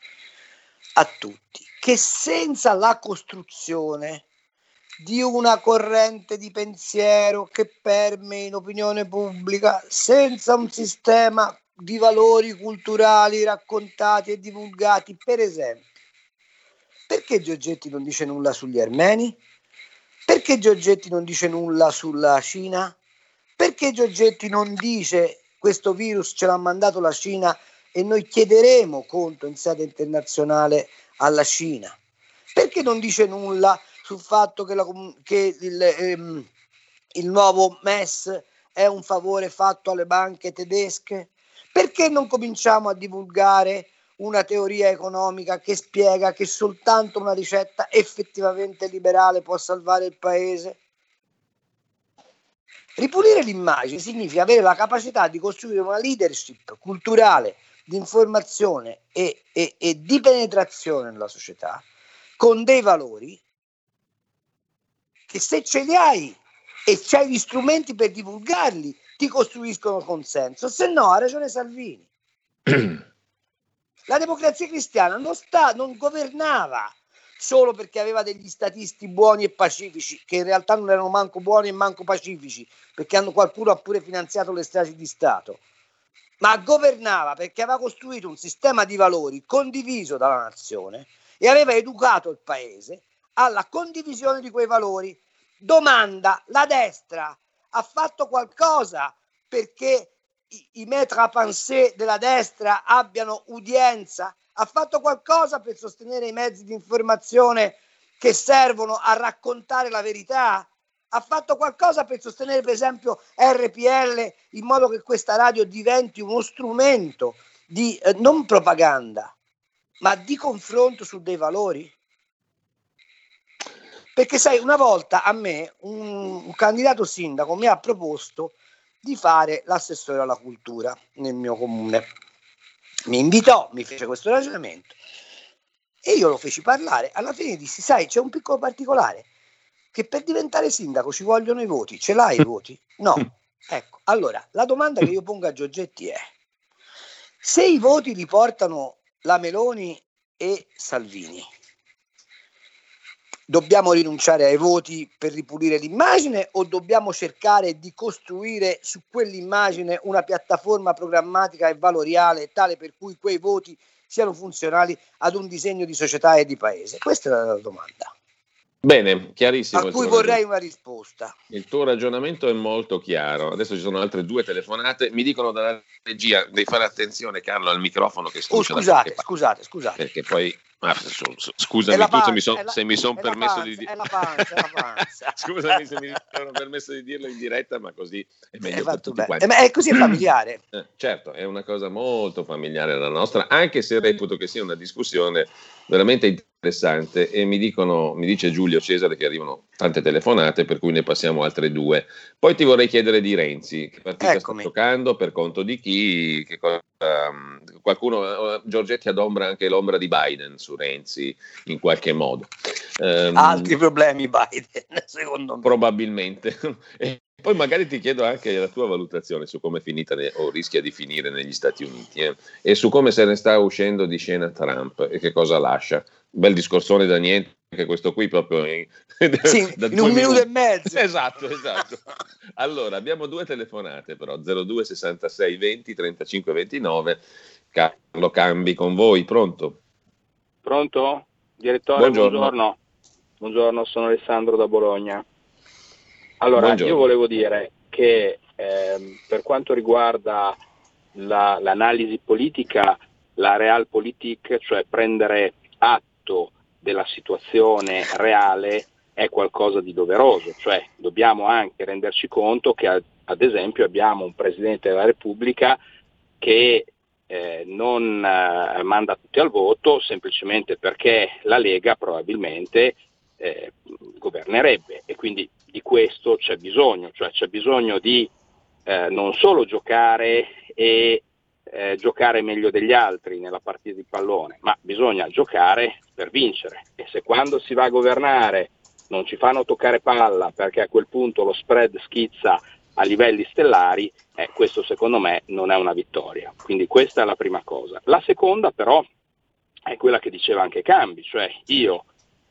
a tutti, che senza la costruzione di una corrente di pensiero che permei in opinione pubblica, senza un sistema di valori culturali raccontati e divulgati, per esempio, perché Giorgetti non dice nulla sugli armeni? Perché Giorgetti non dice nulla sulla Cina? Perché Giorgetti non dice questo virus ce l'ha mandato la Cina e noi chiederemo conto in sede internazionale alla Cina? Perché non dice nulla sul fatto che, la, che il, ehm, il nuovo MES è un favore fatto alle banche tedesche? Perché non cominciamo a divulgare una teoria economica che spiega che soltanto una ricetta effettivamente liberale può salvare il paese? Ripulire l'immagine significa avere la capacità di costruire una leadership culturale, di informazione e, e, e di penetrazione nella società con dei valori che se ce li hai e c'hai gli strumenti per divulgarli, ti costruiscono consenso. Se no, ha ragione Salvini. La democrazia cristiana non, sta, non governava solo perché aveva degli statisti buoni e pacifici, che in realtà non erano manco buoni e manco pacifici, perché hanno, qualcuno ha pure finanziato le stragi di Stato, ma governava perché aveva costruito un sistema di valori condiviso dalla nazione e aveva educato il paese alla condivisione di quei valori. Domanda, la destra ha fatto qualcosa perché i, i maître à penser della destra abbiano udienza? Ha fatto qualcosa per sostenere i mezzi di informazione che servono a raccontare la verità? Ha fatto qualcosa per sostenere, per esempio, RPL in modo che questa radio diventi uno strumento di eh, non propaganda, ma di confronto su dei valori? Perché sai, una volta a me un, un candidato sindaco mi ha proposto di fare l'assessore alla cultura nel mio comune. Mi invitò, mi fece questo ragionamento e io lo feci parlare. Alla fine dissi, sai, c'è un piccolo particolare, che per diventare sindaco ci vogliono i voti. Ce l'hai i voti? No. Ecco, allora, la domanda che io pongo a Giorgetti è, se i voti li portano la Meloni e Salvini, dobbiamo rinunciare ai voti per ripulire l'immagine o dobbiamo cercare di costruire su quell'immagine una piattaforma programmatica e valoriale tale per cui quei voti siano funzionali ad un disegno di società e di paese? Questa è la domanda. Bene, chiarissimo. A cui vorrei una risposta. Il tuo ragionamento è molto chiaro. Adesso ci sono altre due telefonate. Mi dicono dalla regia, devi fare attenzione Carlo al microfono che sto oh, scusate, scusate, scusate. Perché poi Ah, scusami tu se mi, so, se mi sono permesso panza, di dire scusami se mi sono permesso di dirlo in diretta ma così è meglio per tutti quanti. Eh, è così familiare eh, certo è una cosa molto familiare la nostra anche se reputo che sia una discussione veramente interessante e mi dicono mi dice Giulio Cesare che arrivano tante telefonate per cui ne passiamo altre due poi ti vorrei chiedere di Renzi che partita Eccomi. sta giocando per conto di chi che cosa Um, qualcuno, Giorgetti adombra anche l'ombra di Biden su Renzi in qualche modo. Um, Altri problemi Biden, secondo me. Probabilmente. e poi magari ti chiedo anche la tua valutazione su come è finita ne- o rischia di finire negli Stati Uniti eh, e su come se ne sta uscendo di scena Trump e che cosa lascia. Bel discorsone da niente, che questo qui proprio in, sì, in un minuto e mezzo. esatto, esatto. Allora, abbiamo due telefonate però, 02 66 20 35 29. Carlo Cambi con voi, pronto? Pronto? Direttore, buongiorno. buongiorno. Buongiorno, sono Alessandro da Bologna. Allora, buongiorno. io volevo dire che eh, per quanto riguarda la, l'analisi politica, la realpolitik, cioè prendere atto della situazione reale, è qualcosa di doveroso, cioè dobbiamo anche renderci conto che ad esempio abbiamo un Presidente della Repubblica che eh, non eh, manda tutti al voto semplicemente perché la Lega probabilmente eh, governerebbe e quindi di questo c'è bisogno, cioè c'è bisogno di eh, non solo giocare e eh, giocare meglio degli altri nella partita di pallone, ma bisogna giocare per vincere e se quando si va a governare non ci fanno toccare palla perché a quel punto lo spread schizza a livelli stellari, eh, questo secondo me non è una vittoria. Quindi questa è la prima cosa. La seconda però è quella che diceva anche Cambi, cioè io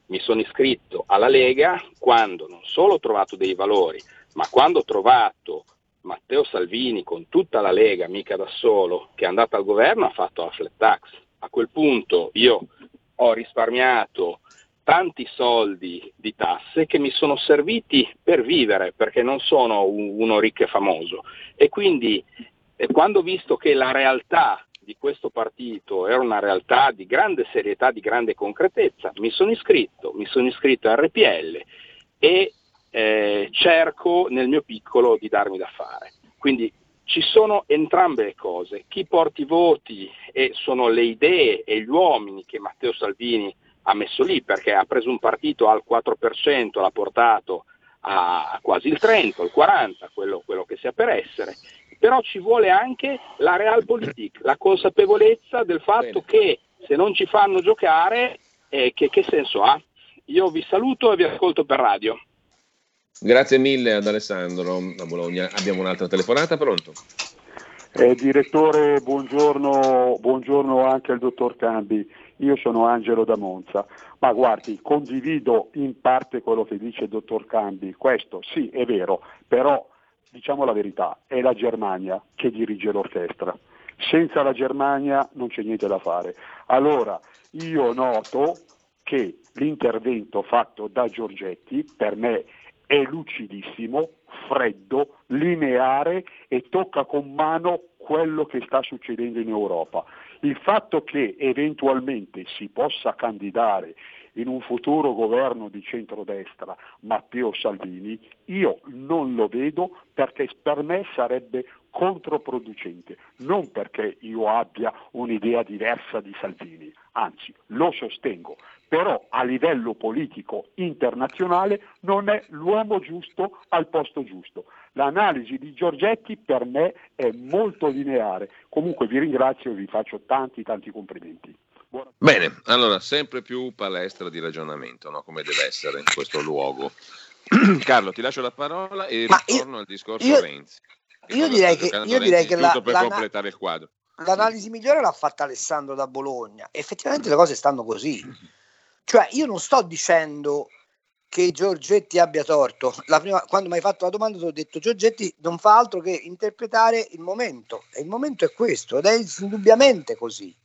mi sono iscritto alla Lega quando non solo ho trovato dei valori, ma quando ho trovato Matteo Salvini con tutta la Lega, mica da solo, che è andato al governo ha fatto la flat tax. A quel punto io ho risparmiato tanti soldi di tasse che mi sono serviti per vivere, perché non sono uno ricco e famoso. E quindi eh, quando ho visto che la realtà di questo partito era una realtà di grande serietà, di grande concretezza, mi sono iscritto, mi sono iscritto a RPL e eh, cerco nel mio piccolo di darmi da fare. Quindi ci sono entrambe le cose, chi porta i voti e sono le idee e gli uomini che Matteo Salvini ha messo lì perché ha preso un partito al 4%, l'ha portato a quasi il 30, il 40, quello, quello che sia per essere, però ci vuole anche la realpolitik, la consapevolezza del fatto Bene. che se non ci fanno giocare, eh, che, che senso ha? Io vi saluto e vi ascolto per radio. Grazie mille ad Alessandro da Bologna. Abbiamo un'altra telefonata, pronto? Eh, direttore, buongiorno, buongiorno anche al dottor Cambi. Io sono Angelo da Monza, ma guardi, condivido in parte quello che dice il dottor Cambi, questo sì è vero, però diciamo la verità, è la Germania che dirige l'orchestra. Senza la Germania non c'è niente da fare. Allora, io noto che l'intervento fatto da Giorgetti per me è lucidissimo, freddo, lineare e tocca con mano quello che sta succedendo in Europa. Il fatto che eventualmente si possa candidare in un futuro governo di centrodestra Matteo Salvini, io non lo vedo perché per me sarebbe controproducente, non perché io abbia un'idea diversa di Salvini, anzi lo sostengo, però a livello politico internazionale non è l'uomo giusto al posto giusto. L'analisi di Giorgetti per me è molto lineare. Comunque vi ringrazio e vi faccio tanti tanti complimenti. Bene, allora sempre più palestra di ragionamento, no? come deve essere in questo luogo. Carlo, ti lascio la parola e Ma ritorno io, al discorso io, Renzi. Io direi, che, io direi che, la, per la, completare il quadro. l'analisi migliore l'ha fatta Alessandro da Bologna. Effettivamente le cose stanno così. Cioè, io non sto dicendo che Giorgetti abbia torto. Prima, quando mi hai fatto la domanda ti ho detto Giorgetti non fa altro che interpretare il momento e il momento è questo ed è indubbiamente così.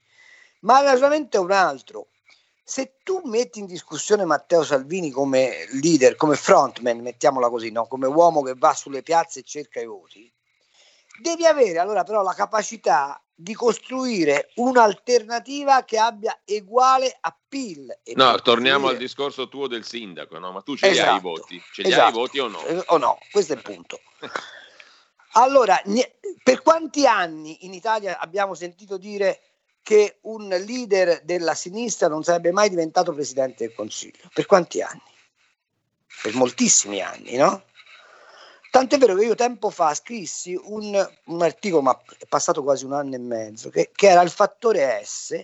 Ma il ragionamento è un altro. Se tu metti in discussione Matteo Salvini come leader, come frontman, mettiamola così, no? come uomo che va sulle piazze e cerca i voti, devi avere allora però la capacità di costruire un'alternativa che abbia uguale appeal. no, torniamo al discorso tuo del sindaco, no? ma tu ce esatto, li hai i esatto, voti? Ce li esatto. hai i voti o no? Eh, o no, questo è il punto. Allora, per quanti anni in Italia abbiamo sentito dire che un leader della sinistra non sarebbe mai diventato presidente del Consiglio. Per quanti anni? Per moltissimi anni, no? Tant'è vero che io tempo fa scrissi un, un articolo, ma è passato quasi un anno e mezzo, che, che, era il fattore S,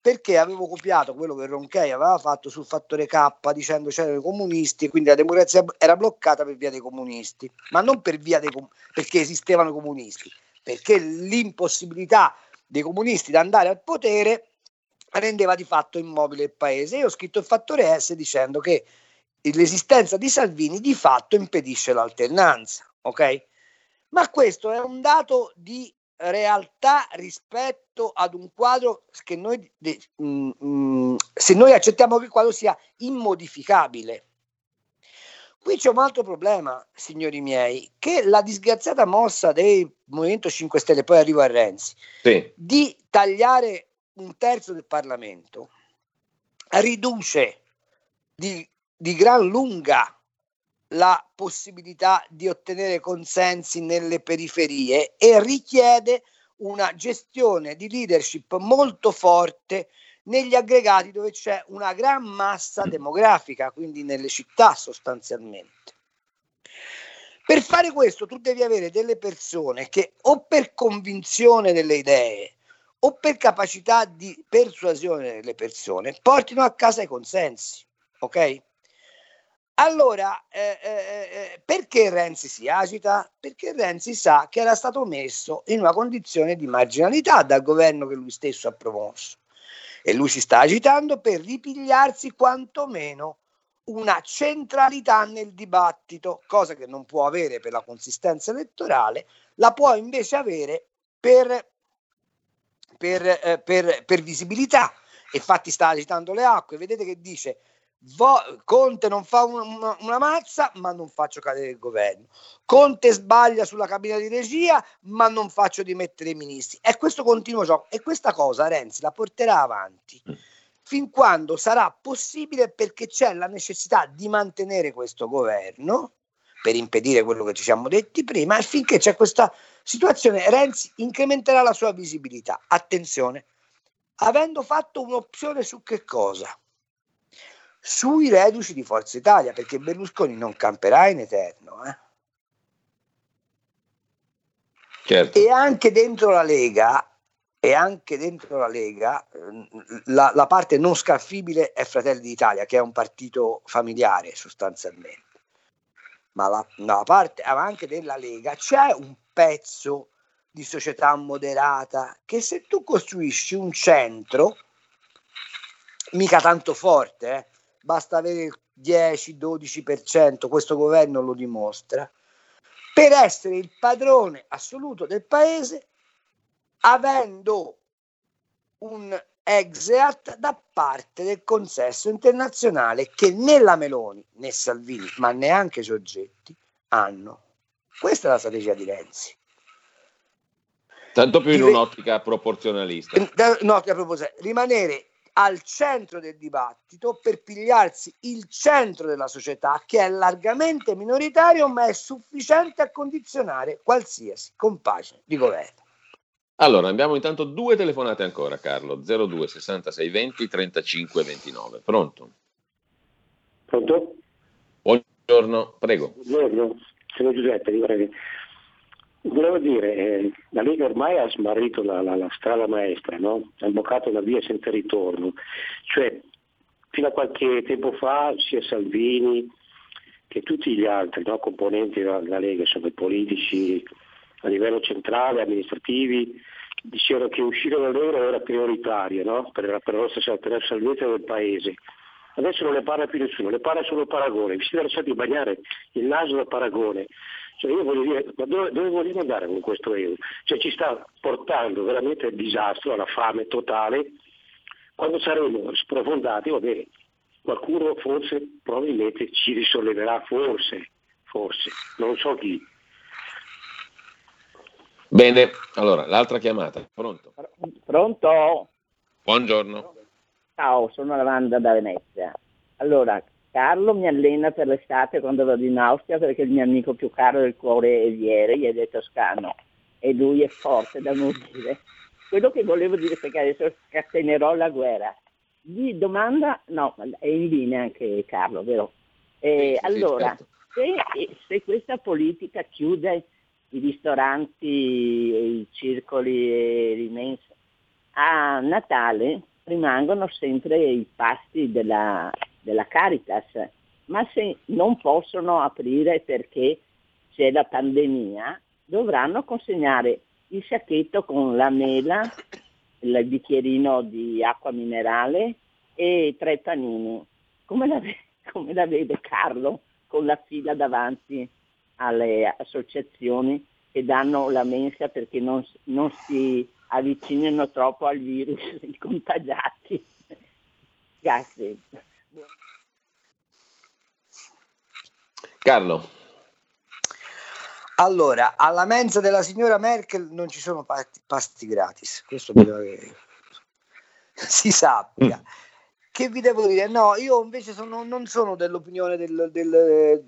perché avevo copiato quello che Ronchey aveva fatto sul fattore K dicendo c'erano i comunisti, quindi la democrazia era bloccata per via dei comunisti, ma non per via dei, perché esistevano i comunisti, perché l'impossibilità dei comunisti di andare al potere rendeva di fatto immobile il paese. Io ho scritto il fattore S dicendo che l'esistenza di Salvini di fatto impedisce l'alternanza, ok? Ma questo è un dato di realtà rispetto ad un quadro che noi, mm, mm, se noi accettiamo che il quadro sia immodificabile. Qui c'è un altro problema, signori miei, che la disgraziata mossa del Movimento 5 Stelle, poi arrivo a Renzi, sì. di tagliare un terzo del Parlamento riduce di di gran lunga la possibilità di ottenere consensi nelle periferie e richiede una gestione di leadership molto forte negli aggregati dove c'è una gran massa demografica, quindi nelle città sostanzialmente. Per fare questo tu devi avere delle persone che o per convinzione delle idee o per capacità di persuasione delle persone portino a casa i consensi, ok? Allora, eh, eh, eh, perché Renzi si agita? Perché Renzi sa che era stato messo in una condizione di marginalità dal governo che lui stesso ha promosso e lui si sta agitando per ripigliarsi quantomeno una centralità nel dibattito, cosa che non può avere per la consistenza elettorale, la può invece avere per, per, eh, per, per visibilità. Infatti sta agitando le acque, vedete che dice Vo- Conte non fa una, una, mazza, ma non faccio cadere il governo. Conte sbaglia sulla cabina di regia, ma non faccio dimettere i ministri. È questo continuo gioco. E questa cosa Renzi la porterà avanti mm. fin quando sarà possibile, perché c'è la necessità di mantenere questo governo per impedire quello che ci siamo detti prima. E finché c'è questa situazione, Renzi incrementerà la sua visibilità. Attenzione, avendo fatto un'opzione su che cosa? Sui reduci di Forza Italia, perché Berlusconi non camperà in eterno. Eh? Certo. E anche dentro la Lega, e anche dentro la Lega, la, la parte non scaffibile è Fratelli d'Italia, che è un partito familiare sostanzialmente. Ma la, la parte anche della Lega c'è un pezzo di società moderata che se tu costruisci un centro, mica tanto forte, eh, basta avere il 10-12%, questo governo lo dimostra, per essere il padrone assoluto del paese, avendo un exeat da parte del consesso internazionale che né la Meloni né Salvini, ma neanche Giorgetti hanno. Questa è la strategia di Renzi. Tanto più in un'ottica proporzionalista. Un'ottica proporzionalista. Rimanere al centro del dibattito per pigliarsi il centro della società che è largamente minoritario ma è sufficiente a condizionare qualsiasi compagine di governo. Allora, abbiamo intanto due telefonate ancora, Carlo, 02 66 20 35 29. Pronto? Pronto? Buongiorno, prego. Buongiorno, sono Giuseppe di Breve. Volevo dire, eh, la Lega ormai ha smarrito la, la, la strada maestra, no? ha imboccato una via senza ritorno. Cioè, fino a qualche tempo fa sia Salvini che tutti gli altri no, componenti della, della Lega, insomma i politici a livello centrale, amministrativi, dicevano che uscire dall'euro era prioritario no? per, la, per la nostra per la salvezza del Paese. Adesso non ne parla più nessuno, ne parla solo Paragone. Vi siete lasciati bagnare il naso da Paragone. Cioè io voglio dire, ma dove, dove vogliamo andare con questo euro? Cioè ci sta portando veramente al disastro, alla fame totale. Quando saremo sprofondati, va bene, qualcuno forse probabilmente ci risolleverà, forse, forse, non so chi. Bene, allora l'altra chiamata, pronto? Pronto? Buongiorno. Ciao, sono Lavanda da Venezia. Allora, Carlo mi allena per l'estate quando vado in Austria perché il mio amico più caro del cuore è Vieri ed è toscano e lui è forte da morire. Quello che volevo dire perché adesso scatenerò la guerra. Di domanda, no, è in linea anche Carlo, vero? Eh, sì, allora, certo. se, se questa politica chiude i ristoranti, i circoli e l'immensa, a Natale rimangono sempre i pasti della, della Caritas, ma se non possono aprire perché c'è la pandemia, dovranno consegnare il sacchetto con la mela, il bicchierino di acqua minerale e tre panini. Come la, come la vede Carlo con la fila davanti alle associazioni che danno la mensa perché non, non si avvicinino troppo al virus i contagiati. Grazie. Carlo. Allora, alla mensa della signora Merkel non ci sono pasti, pasti gratis, questo bisogna che si sappia. Mm. Che vi devo dire? No, io invece sono, non sono dell'opinione del, del,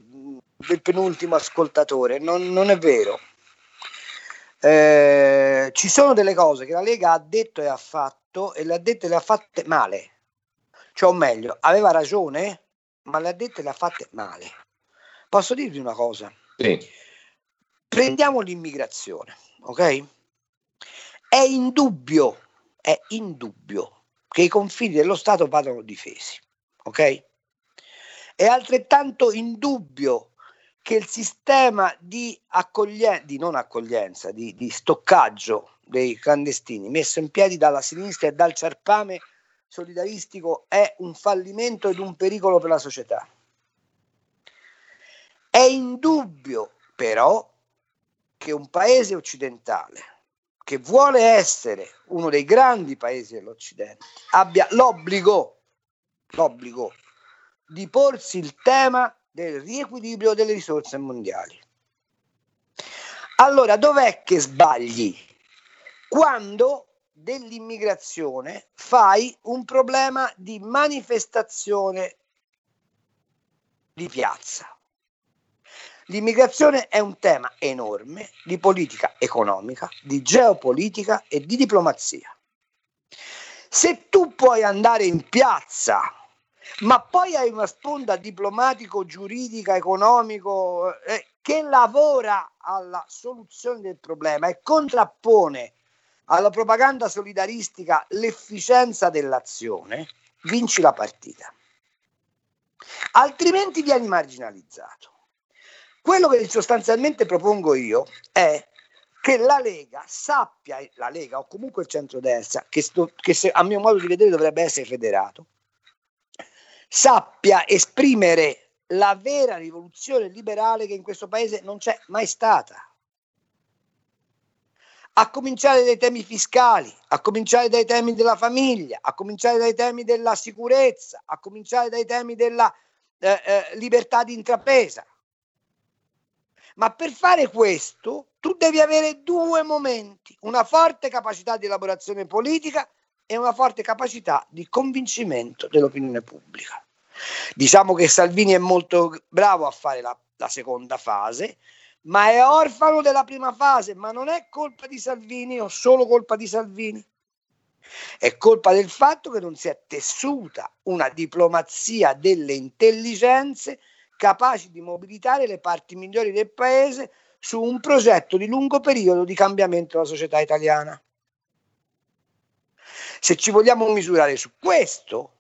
del penultimo ascoltatore, non, non è vero. Eh, ci sono delle cose che la Lega ha detto e ha fatto e le ha dette e le ha fatte male. Cioè, o meglio, aveva ragione, ma le ha dette e le ha fatte male. Posso dirvi una cosa? Sì. Prendiamo l'immigrazione, ok? È indubbio, è indubbio che i confini dello Stato vadano difesi, ok? È altrettanto indubbio che il sistema di, accoglienza, di non accoglienza, di, di stoccaggio dei clandestini messo in piedi dalla sinistra e dal ciarpame solidaristico è un fallimento ed un pericolo per la società. È indubbio però che un paese occidentale che vuole essere uno dei grandi paesi dell'Occidente abbia l'obbligo, l'obbligo di porsi il tema del riequilibrio delle risorse mondiali. Allora, dov'è che sbagli? Quando dell'immigrazione fai un problema di manifestazione di piazza. L'immigrazione è un tema enorme di politica economica, di geopolitica e di diplomazia. Se tu puoi andare in piazza ma poi hai una sponda diplomatico, giuridica, economico eh, che lavora alla soluzione del problema e contrappone alla propaganda solidaristica l'efficienza dell'azione, vinci la partita. Altrimenti vieni marginalizzato. Quello che sostanzialmente propongo io è che la Lega sappia, la Lega o comunque il centrodestra, che, sto, che se, a mio modo di vedere dovrebbe essere federato, sappia esprimere la vera rivoluzione liberale che in questo paese non c'è mai stata. A cominciare dai temi fiscali, a cominciare dai temi della famiglia, a cominciare dai temi della sicurezza, a cominciare dai temi della eh, eh, libertà di intrapresa. Ma per fare questo tu devi avere due momenti, una forte capacità di elaborazione politica e una forte capacità di convincimento dell'opinione pubblica. Diciamo che Salvini è molto bravo a fare la, la seconda fase, ma è orfano della prima fase, ma non è colpa di Salvini o solo colpa di Salvini. È colpa del fatto che non si è tessuta una diplomazia delle intelligenze capaci di mobilitare le parti migliori del paese su un progetto di lungo periodo di cambiamento della società italiana. Se ci vogliamo misurare su questo,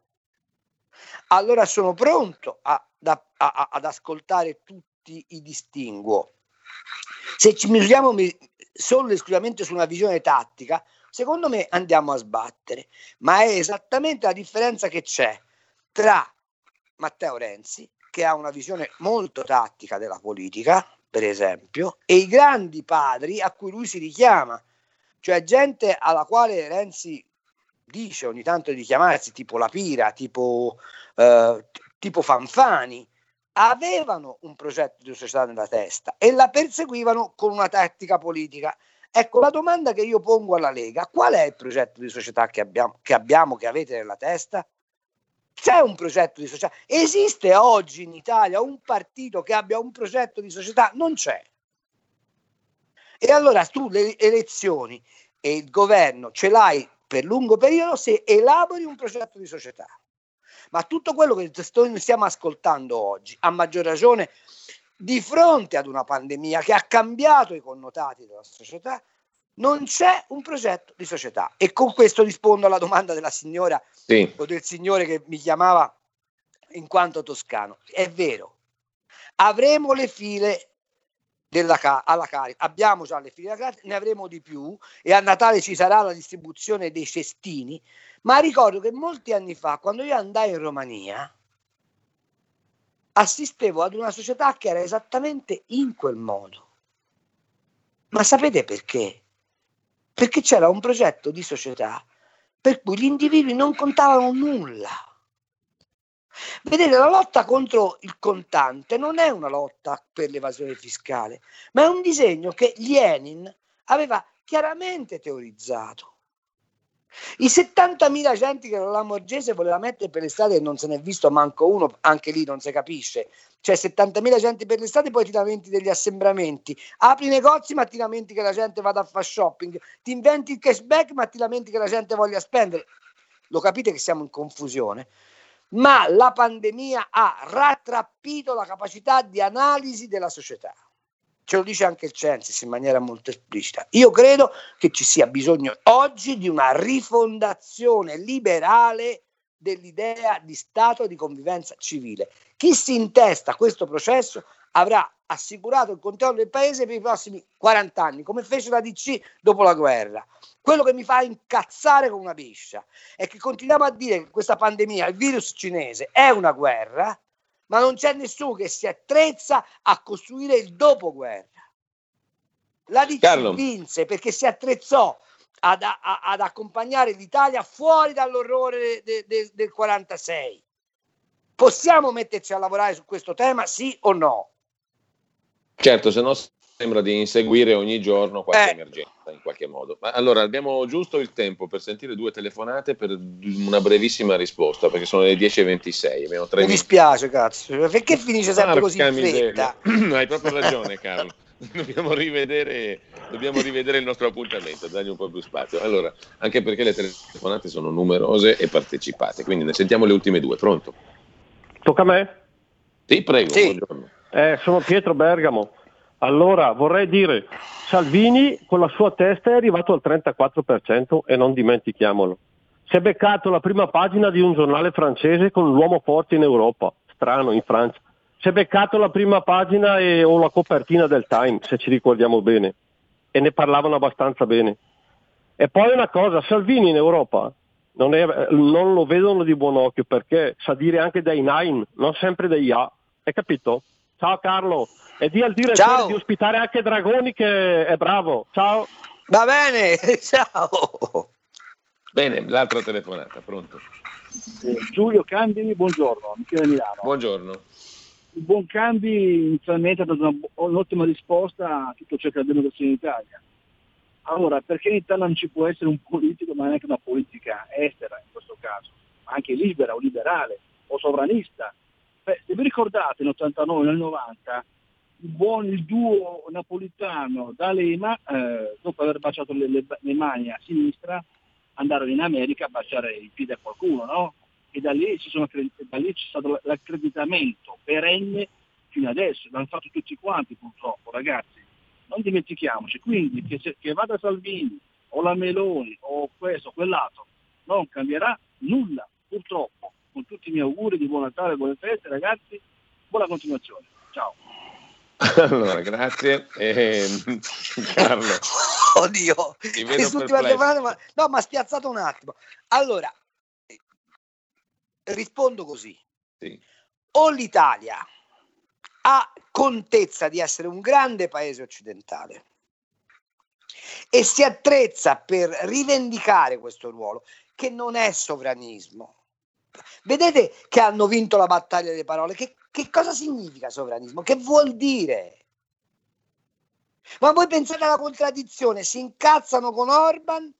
allora sono pronto a, a, a, ad ascoltare tutti i distinguo. Se ci misuriamo solo e esclusivamente su una visione tattica, secondo me andiamo a sbattere, ma è esattamente la differenza che c'è tra Matteo Renzi, che ha una visione molto tattica della politica, per esempio, e i grandi padri a cui lui si richiama, cioè gente alla quale Renzi dice ogni tanto di chiamarsi tipo La Pira, tipo, eh, tipo Fanfani, avevano un progetto di società nella testa e la perseguivano con una tattica politica. Ecco, la domanda che io pongo alla Lega, qual è il progetto di società che abbiamo, che, abbiamo, che avete nella testa? C'è un progetto di società? Esiste oggi in Italia un partito che abbia un progetto di società? Non c'è. E allora tu le elezioni e il governo ce l'hai per lungo periodo se elabori un progetto di società. Ma tutto quello che stiamo ascoltando oggi, a maggior ragione di fronte ad una pandemia che ha cambiato i connotati della società, non c'è un progetto di società. E con questo rispondo alla domanda della signora sì. o del signore che mi chiamava in quanto toscano. È vero, avremo le file della, alla carica, abbiamo già le file della carica, ne avremo di più e a Natale ci sarà la distribuzione dei cestini, ma ricordo che molti anni fa, quando io andai in Romania, assistevo ad una società che era esattamente in quel modo. Ma sapete perché? Perché c'era un progetto di società per cui gli individui non contavano nulla. Vedete, la lotta contro il contante non è una lotta per l'evasione fiscale, ma è un disegno che Lenin aveva chiaramente teorizzato. I 70.000 agenti che la Lamorgese voleva mettere per le strade e non se n'è visto manco uno, anche lì non si capisce. Cioè 70.000 agenti per le strade, poi ti lamenti degli assembramenti. Apri negozi, ma ti lamenti che la gente vada a fare shopping. Ti inventi il cashback, ma ti lamenti che la gente voglia spendere. Lo capite che siamo in confusione ma la pandemia ha rattrappito la capacità di analisi della società. Ce lo dice anche il Censis in maniera molto esplicita. Io credo che ci sia bisogno oggi di una rifondazione liberale dell'idea di Stato di convivenza civile. Chi si intesta questo processo avrà assicurato il controllo del paese per i prossimi 40 anni, come fece la DC dopo la guerra. Quello che mi fa incazzare come una biscia è che continuiamo a dire che questa pandemia, il virus cinese, è una guerra, ma non c'è nessuno che si attrezza a costruire il dopoguerra. La DC Carlo. vinse perché si attrezzò ad, a, ad, accompagnare l'Italia fuori dall'orrore de, de, del 46. Possiamo metterci a lavorare su questo tema, sì o no? Certo, se no sembra di inseguire ogni giorno qualche eh. emergenza in qualche modo. Ma allora abbiamo giusto il tempo per sentire due telefonate per una brevissima risposta, perché sono le 10.26. Mi dispiace, cazzo, perché finisce sempre così in fretta? Hai proprio ragione, Carlo. Dobbiamo rivedere, dobbiamo rivedere, il nostro appuntamento, dargli un po' più spazio. Allora, anche perché le telefonate sono numerose e partecipate, quindi ne sentiamo le ultime due. Pronto? Tocca a me? Sì, prego. Sì. Eh, sono Pietro Bergamo. Allora, vorrei dire, Salvini con la sua testa è arrivato al 34% e non dimentichiamolo. Si è beccato la prima pagina di un giornale francese con l'uomo forte in Europa, strano in Francia. Si è beccato la prima pagina e, o la copertina del Time, se ci ricordiamo bene, e ne parlavano abbastanza bene. E poi una cosa, Salvini in Europa non, è, non lo vedono di buon occhio perché sa dire anche dei nine, non sempre dei A. Hai capito? Ciao Carlo e di al direttore ciao. di ospitare anche Dragoni che è bravo. Ciao. Va bene, ciao. Bene, l'altra telefonata, pronto. Giulio Candini, buongiorno, Michele Milano. Buongiorno. Il buon Cambi inizialmente ha dato una, un'ottima risposta a tutto ciò che è la democrazia in Italia. Allora, perché in Italia non ci può essere un politico, ma neanche una politica estera in questo caso, anche libera o liberale o sovranista? Beh, se vi ricordate nell'89 nel 90 il buon il duo napolitano D'Alema, eh, dopo aver baciato le, le, le, mani a sinistra, andarono in America a baciare il piede a qualcuno, no? E da lì, sono, da lì c'è stato l'accreditamento perenne fino adesso, l'hanno fatto tutti quanti purtroppo, ragazzi. Non dimentichiamoci, quindi che, se, che vada Salvini o la Meloni o questo o quell'altro, non cambierà nulla, purtroppo. Con tutti i miei auguri di buon Natale, buone feste, ragazzi, buona continuazione. Ciao. Allora, grazie. Eh, Carlo. Oddio, quest'ultima telefonata, ma, no, ma spiazzato un attimo. Allora, rispondo così. Sì. O l'Italia ha contezza di essere un grande paese occidentale e si attrezza per rivendicare questo ruolo, che non è sovranismo. Vedete che hanno vinto la battaglia delle parole, che che cosa significa sovranismo? Che vuol dire? Ma voi pensate alla contraddizione? Si incazzano con Orban,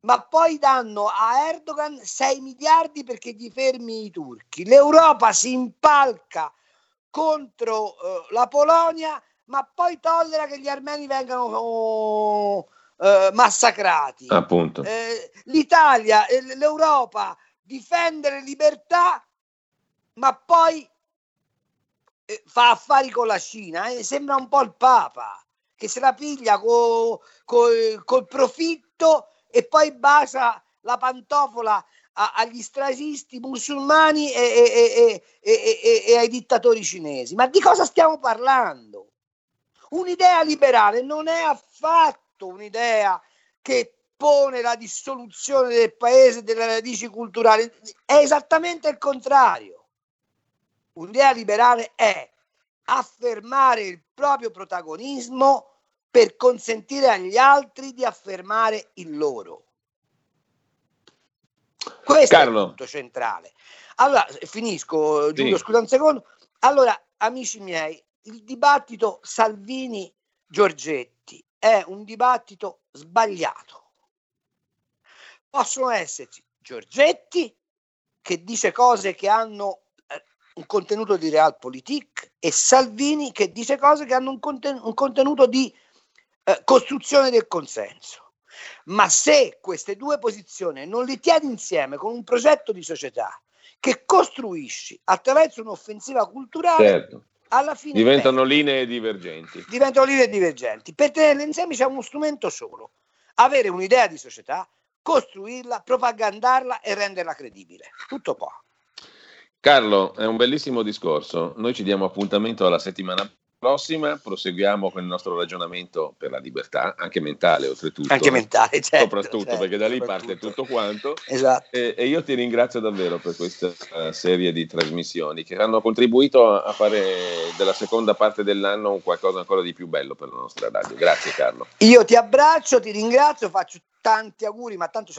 ma poi danno a Erdogan 6 miliardi perché gli fermi i turchi. L'Europa si impalca contro uh, la Polonia, ma poi tollera che gli armeni vengano uh, uh, massacrati. Appunto. Eh, L'Italia, l'Europa difende le libertà ma poi eh, fa affari con la Cina, eh, sembra un po' il Papa che se la piglia co, co, col profitto e poi basa la pantofola agli strasisti musulmani e, e, e, e ai dittatori cinesi. Ma di cosa stiamo parlando? Un'idea liberale non è affatto un'idea che pone la dissoluzione del paese delle radici culturali, è esattamente il contrario. Un'idea liberale è affermare il proprio protagonismo per consentire agli altri di affermare il loro. Questo Carlo. è il punto centrale. Allora, finisco, Giulio, sì. scusa un secondo. Allora, amici miei, il dibattito Salvini-Giorgetti è un dibattito sbagliato. Possono esserci Giorgetti che dice cose che hanno eh, un contenuto di realpolitik e Salvini che dice cose che hanno un, conten- un contenuto di eh, costruzione del consenso. Ma se queste due posizioni non li tieni insieme con un progetto di società che costruisci attraverso un'offensiva culturale, certo. Alla fine diventano beh, linee divergenti. Diventano linee divergenti. Per tenerle insieme c'è uno strumento solo: avere un'idea di società, costruirla, propagandarla e renderla credibile. Tutto qua. Carlo, è un bellissimo discorso. Noi ci diamo appuntamento alla settimana prossima proseguiamo con il nostro ragionamento per la libertà, anche mentale oltretutto. Anche mentale, certo, Soprattutto certo, perché da lì parte tutto quanto. Esatto. E, e, io ti ringrazio davvero per questa uh, serie di trasmissioni che hanno contribuito a, fare della seconda parte dell'anno un qualcosa ancora di più bello per la nostra radio. Grazie Carlo. Io ti abbraccio, ti ringrazio, faccio tanti auguri, ma tanto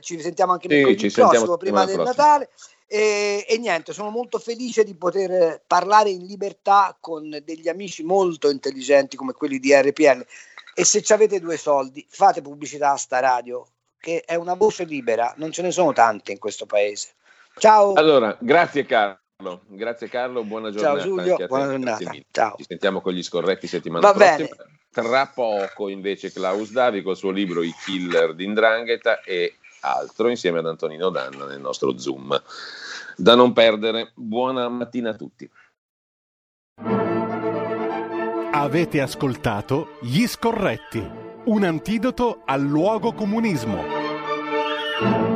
ci sentiamo anche sì, ci prossimo, prima del prossima. Natale. E, e, niente, sono molto felice di poter parlare in libertà con degli amici molto intelligenti come quelli di RPL. E se avete due soldi, fate pubblicità a sta radio, che è una voce libera, non ce ne sono tante in questo paese. Ciao. Allora, grazie Carlo. Grazie Carlo, buona giornata. Ciao Giulio, buona giornata. Ciao. Ci sentiamo con gli scorretti settimana Va prossima. Bene. Tra poco invece Klaus Davi col suo libro I killer d'Indrangheta e altro insieme ad Antonino Danna nel nostro Zoom. Da non perdere, buona mattina a tutti. Avete ascoltato Gli Scorretti, un antidoto al luogo comunismo.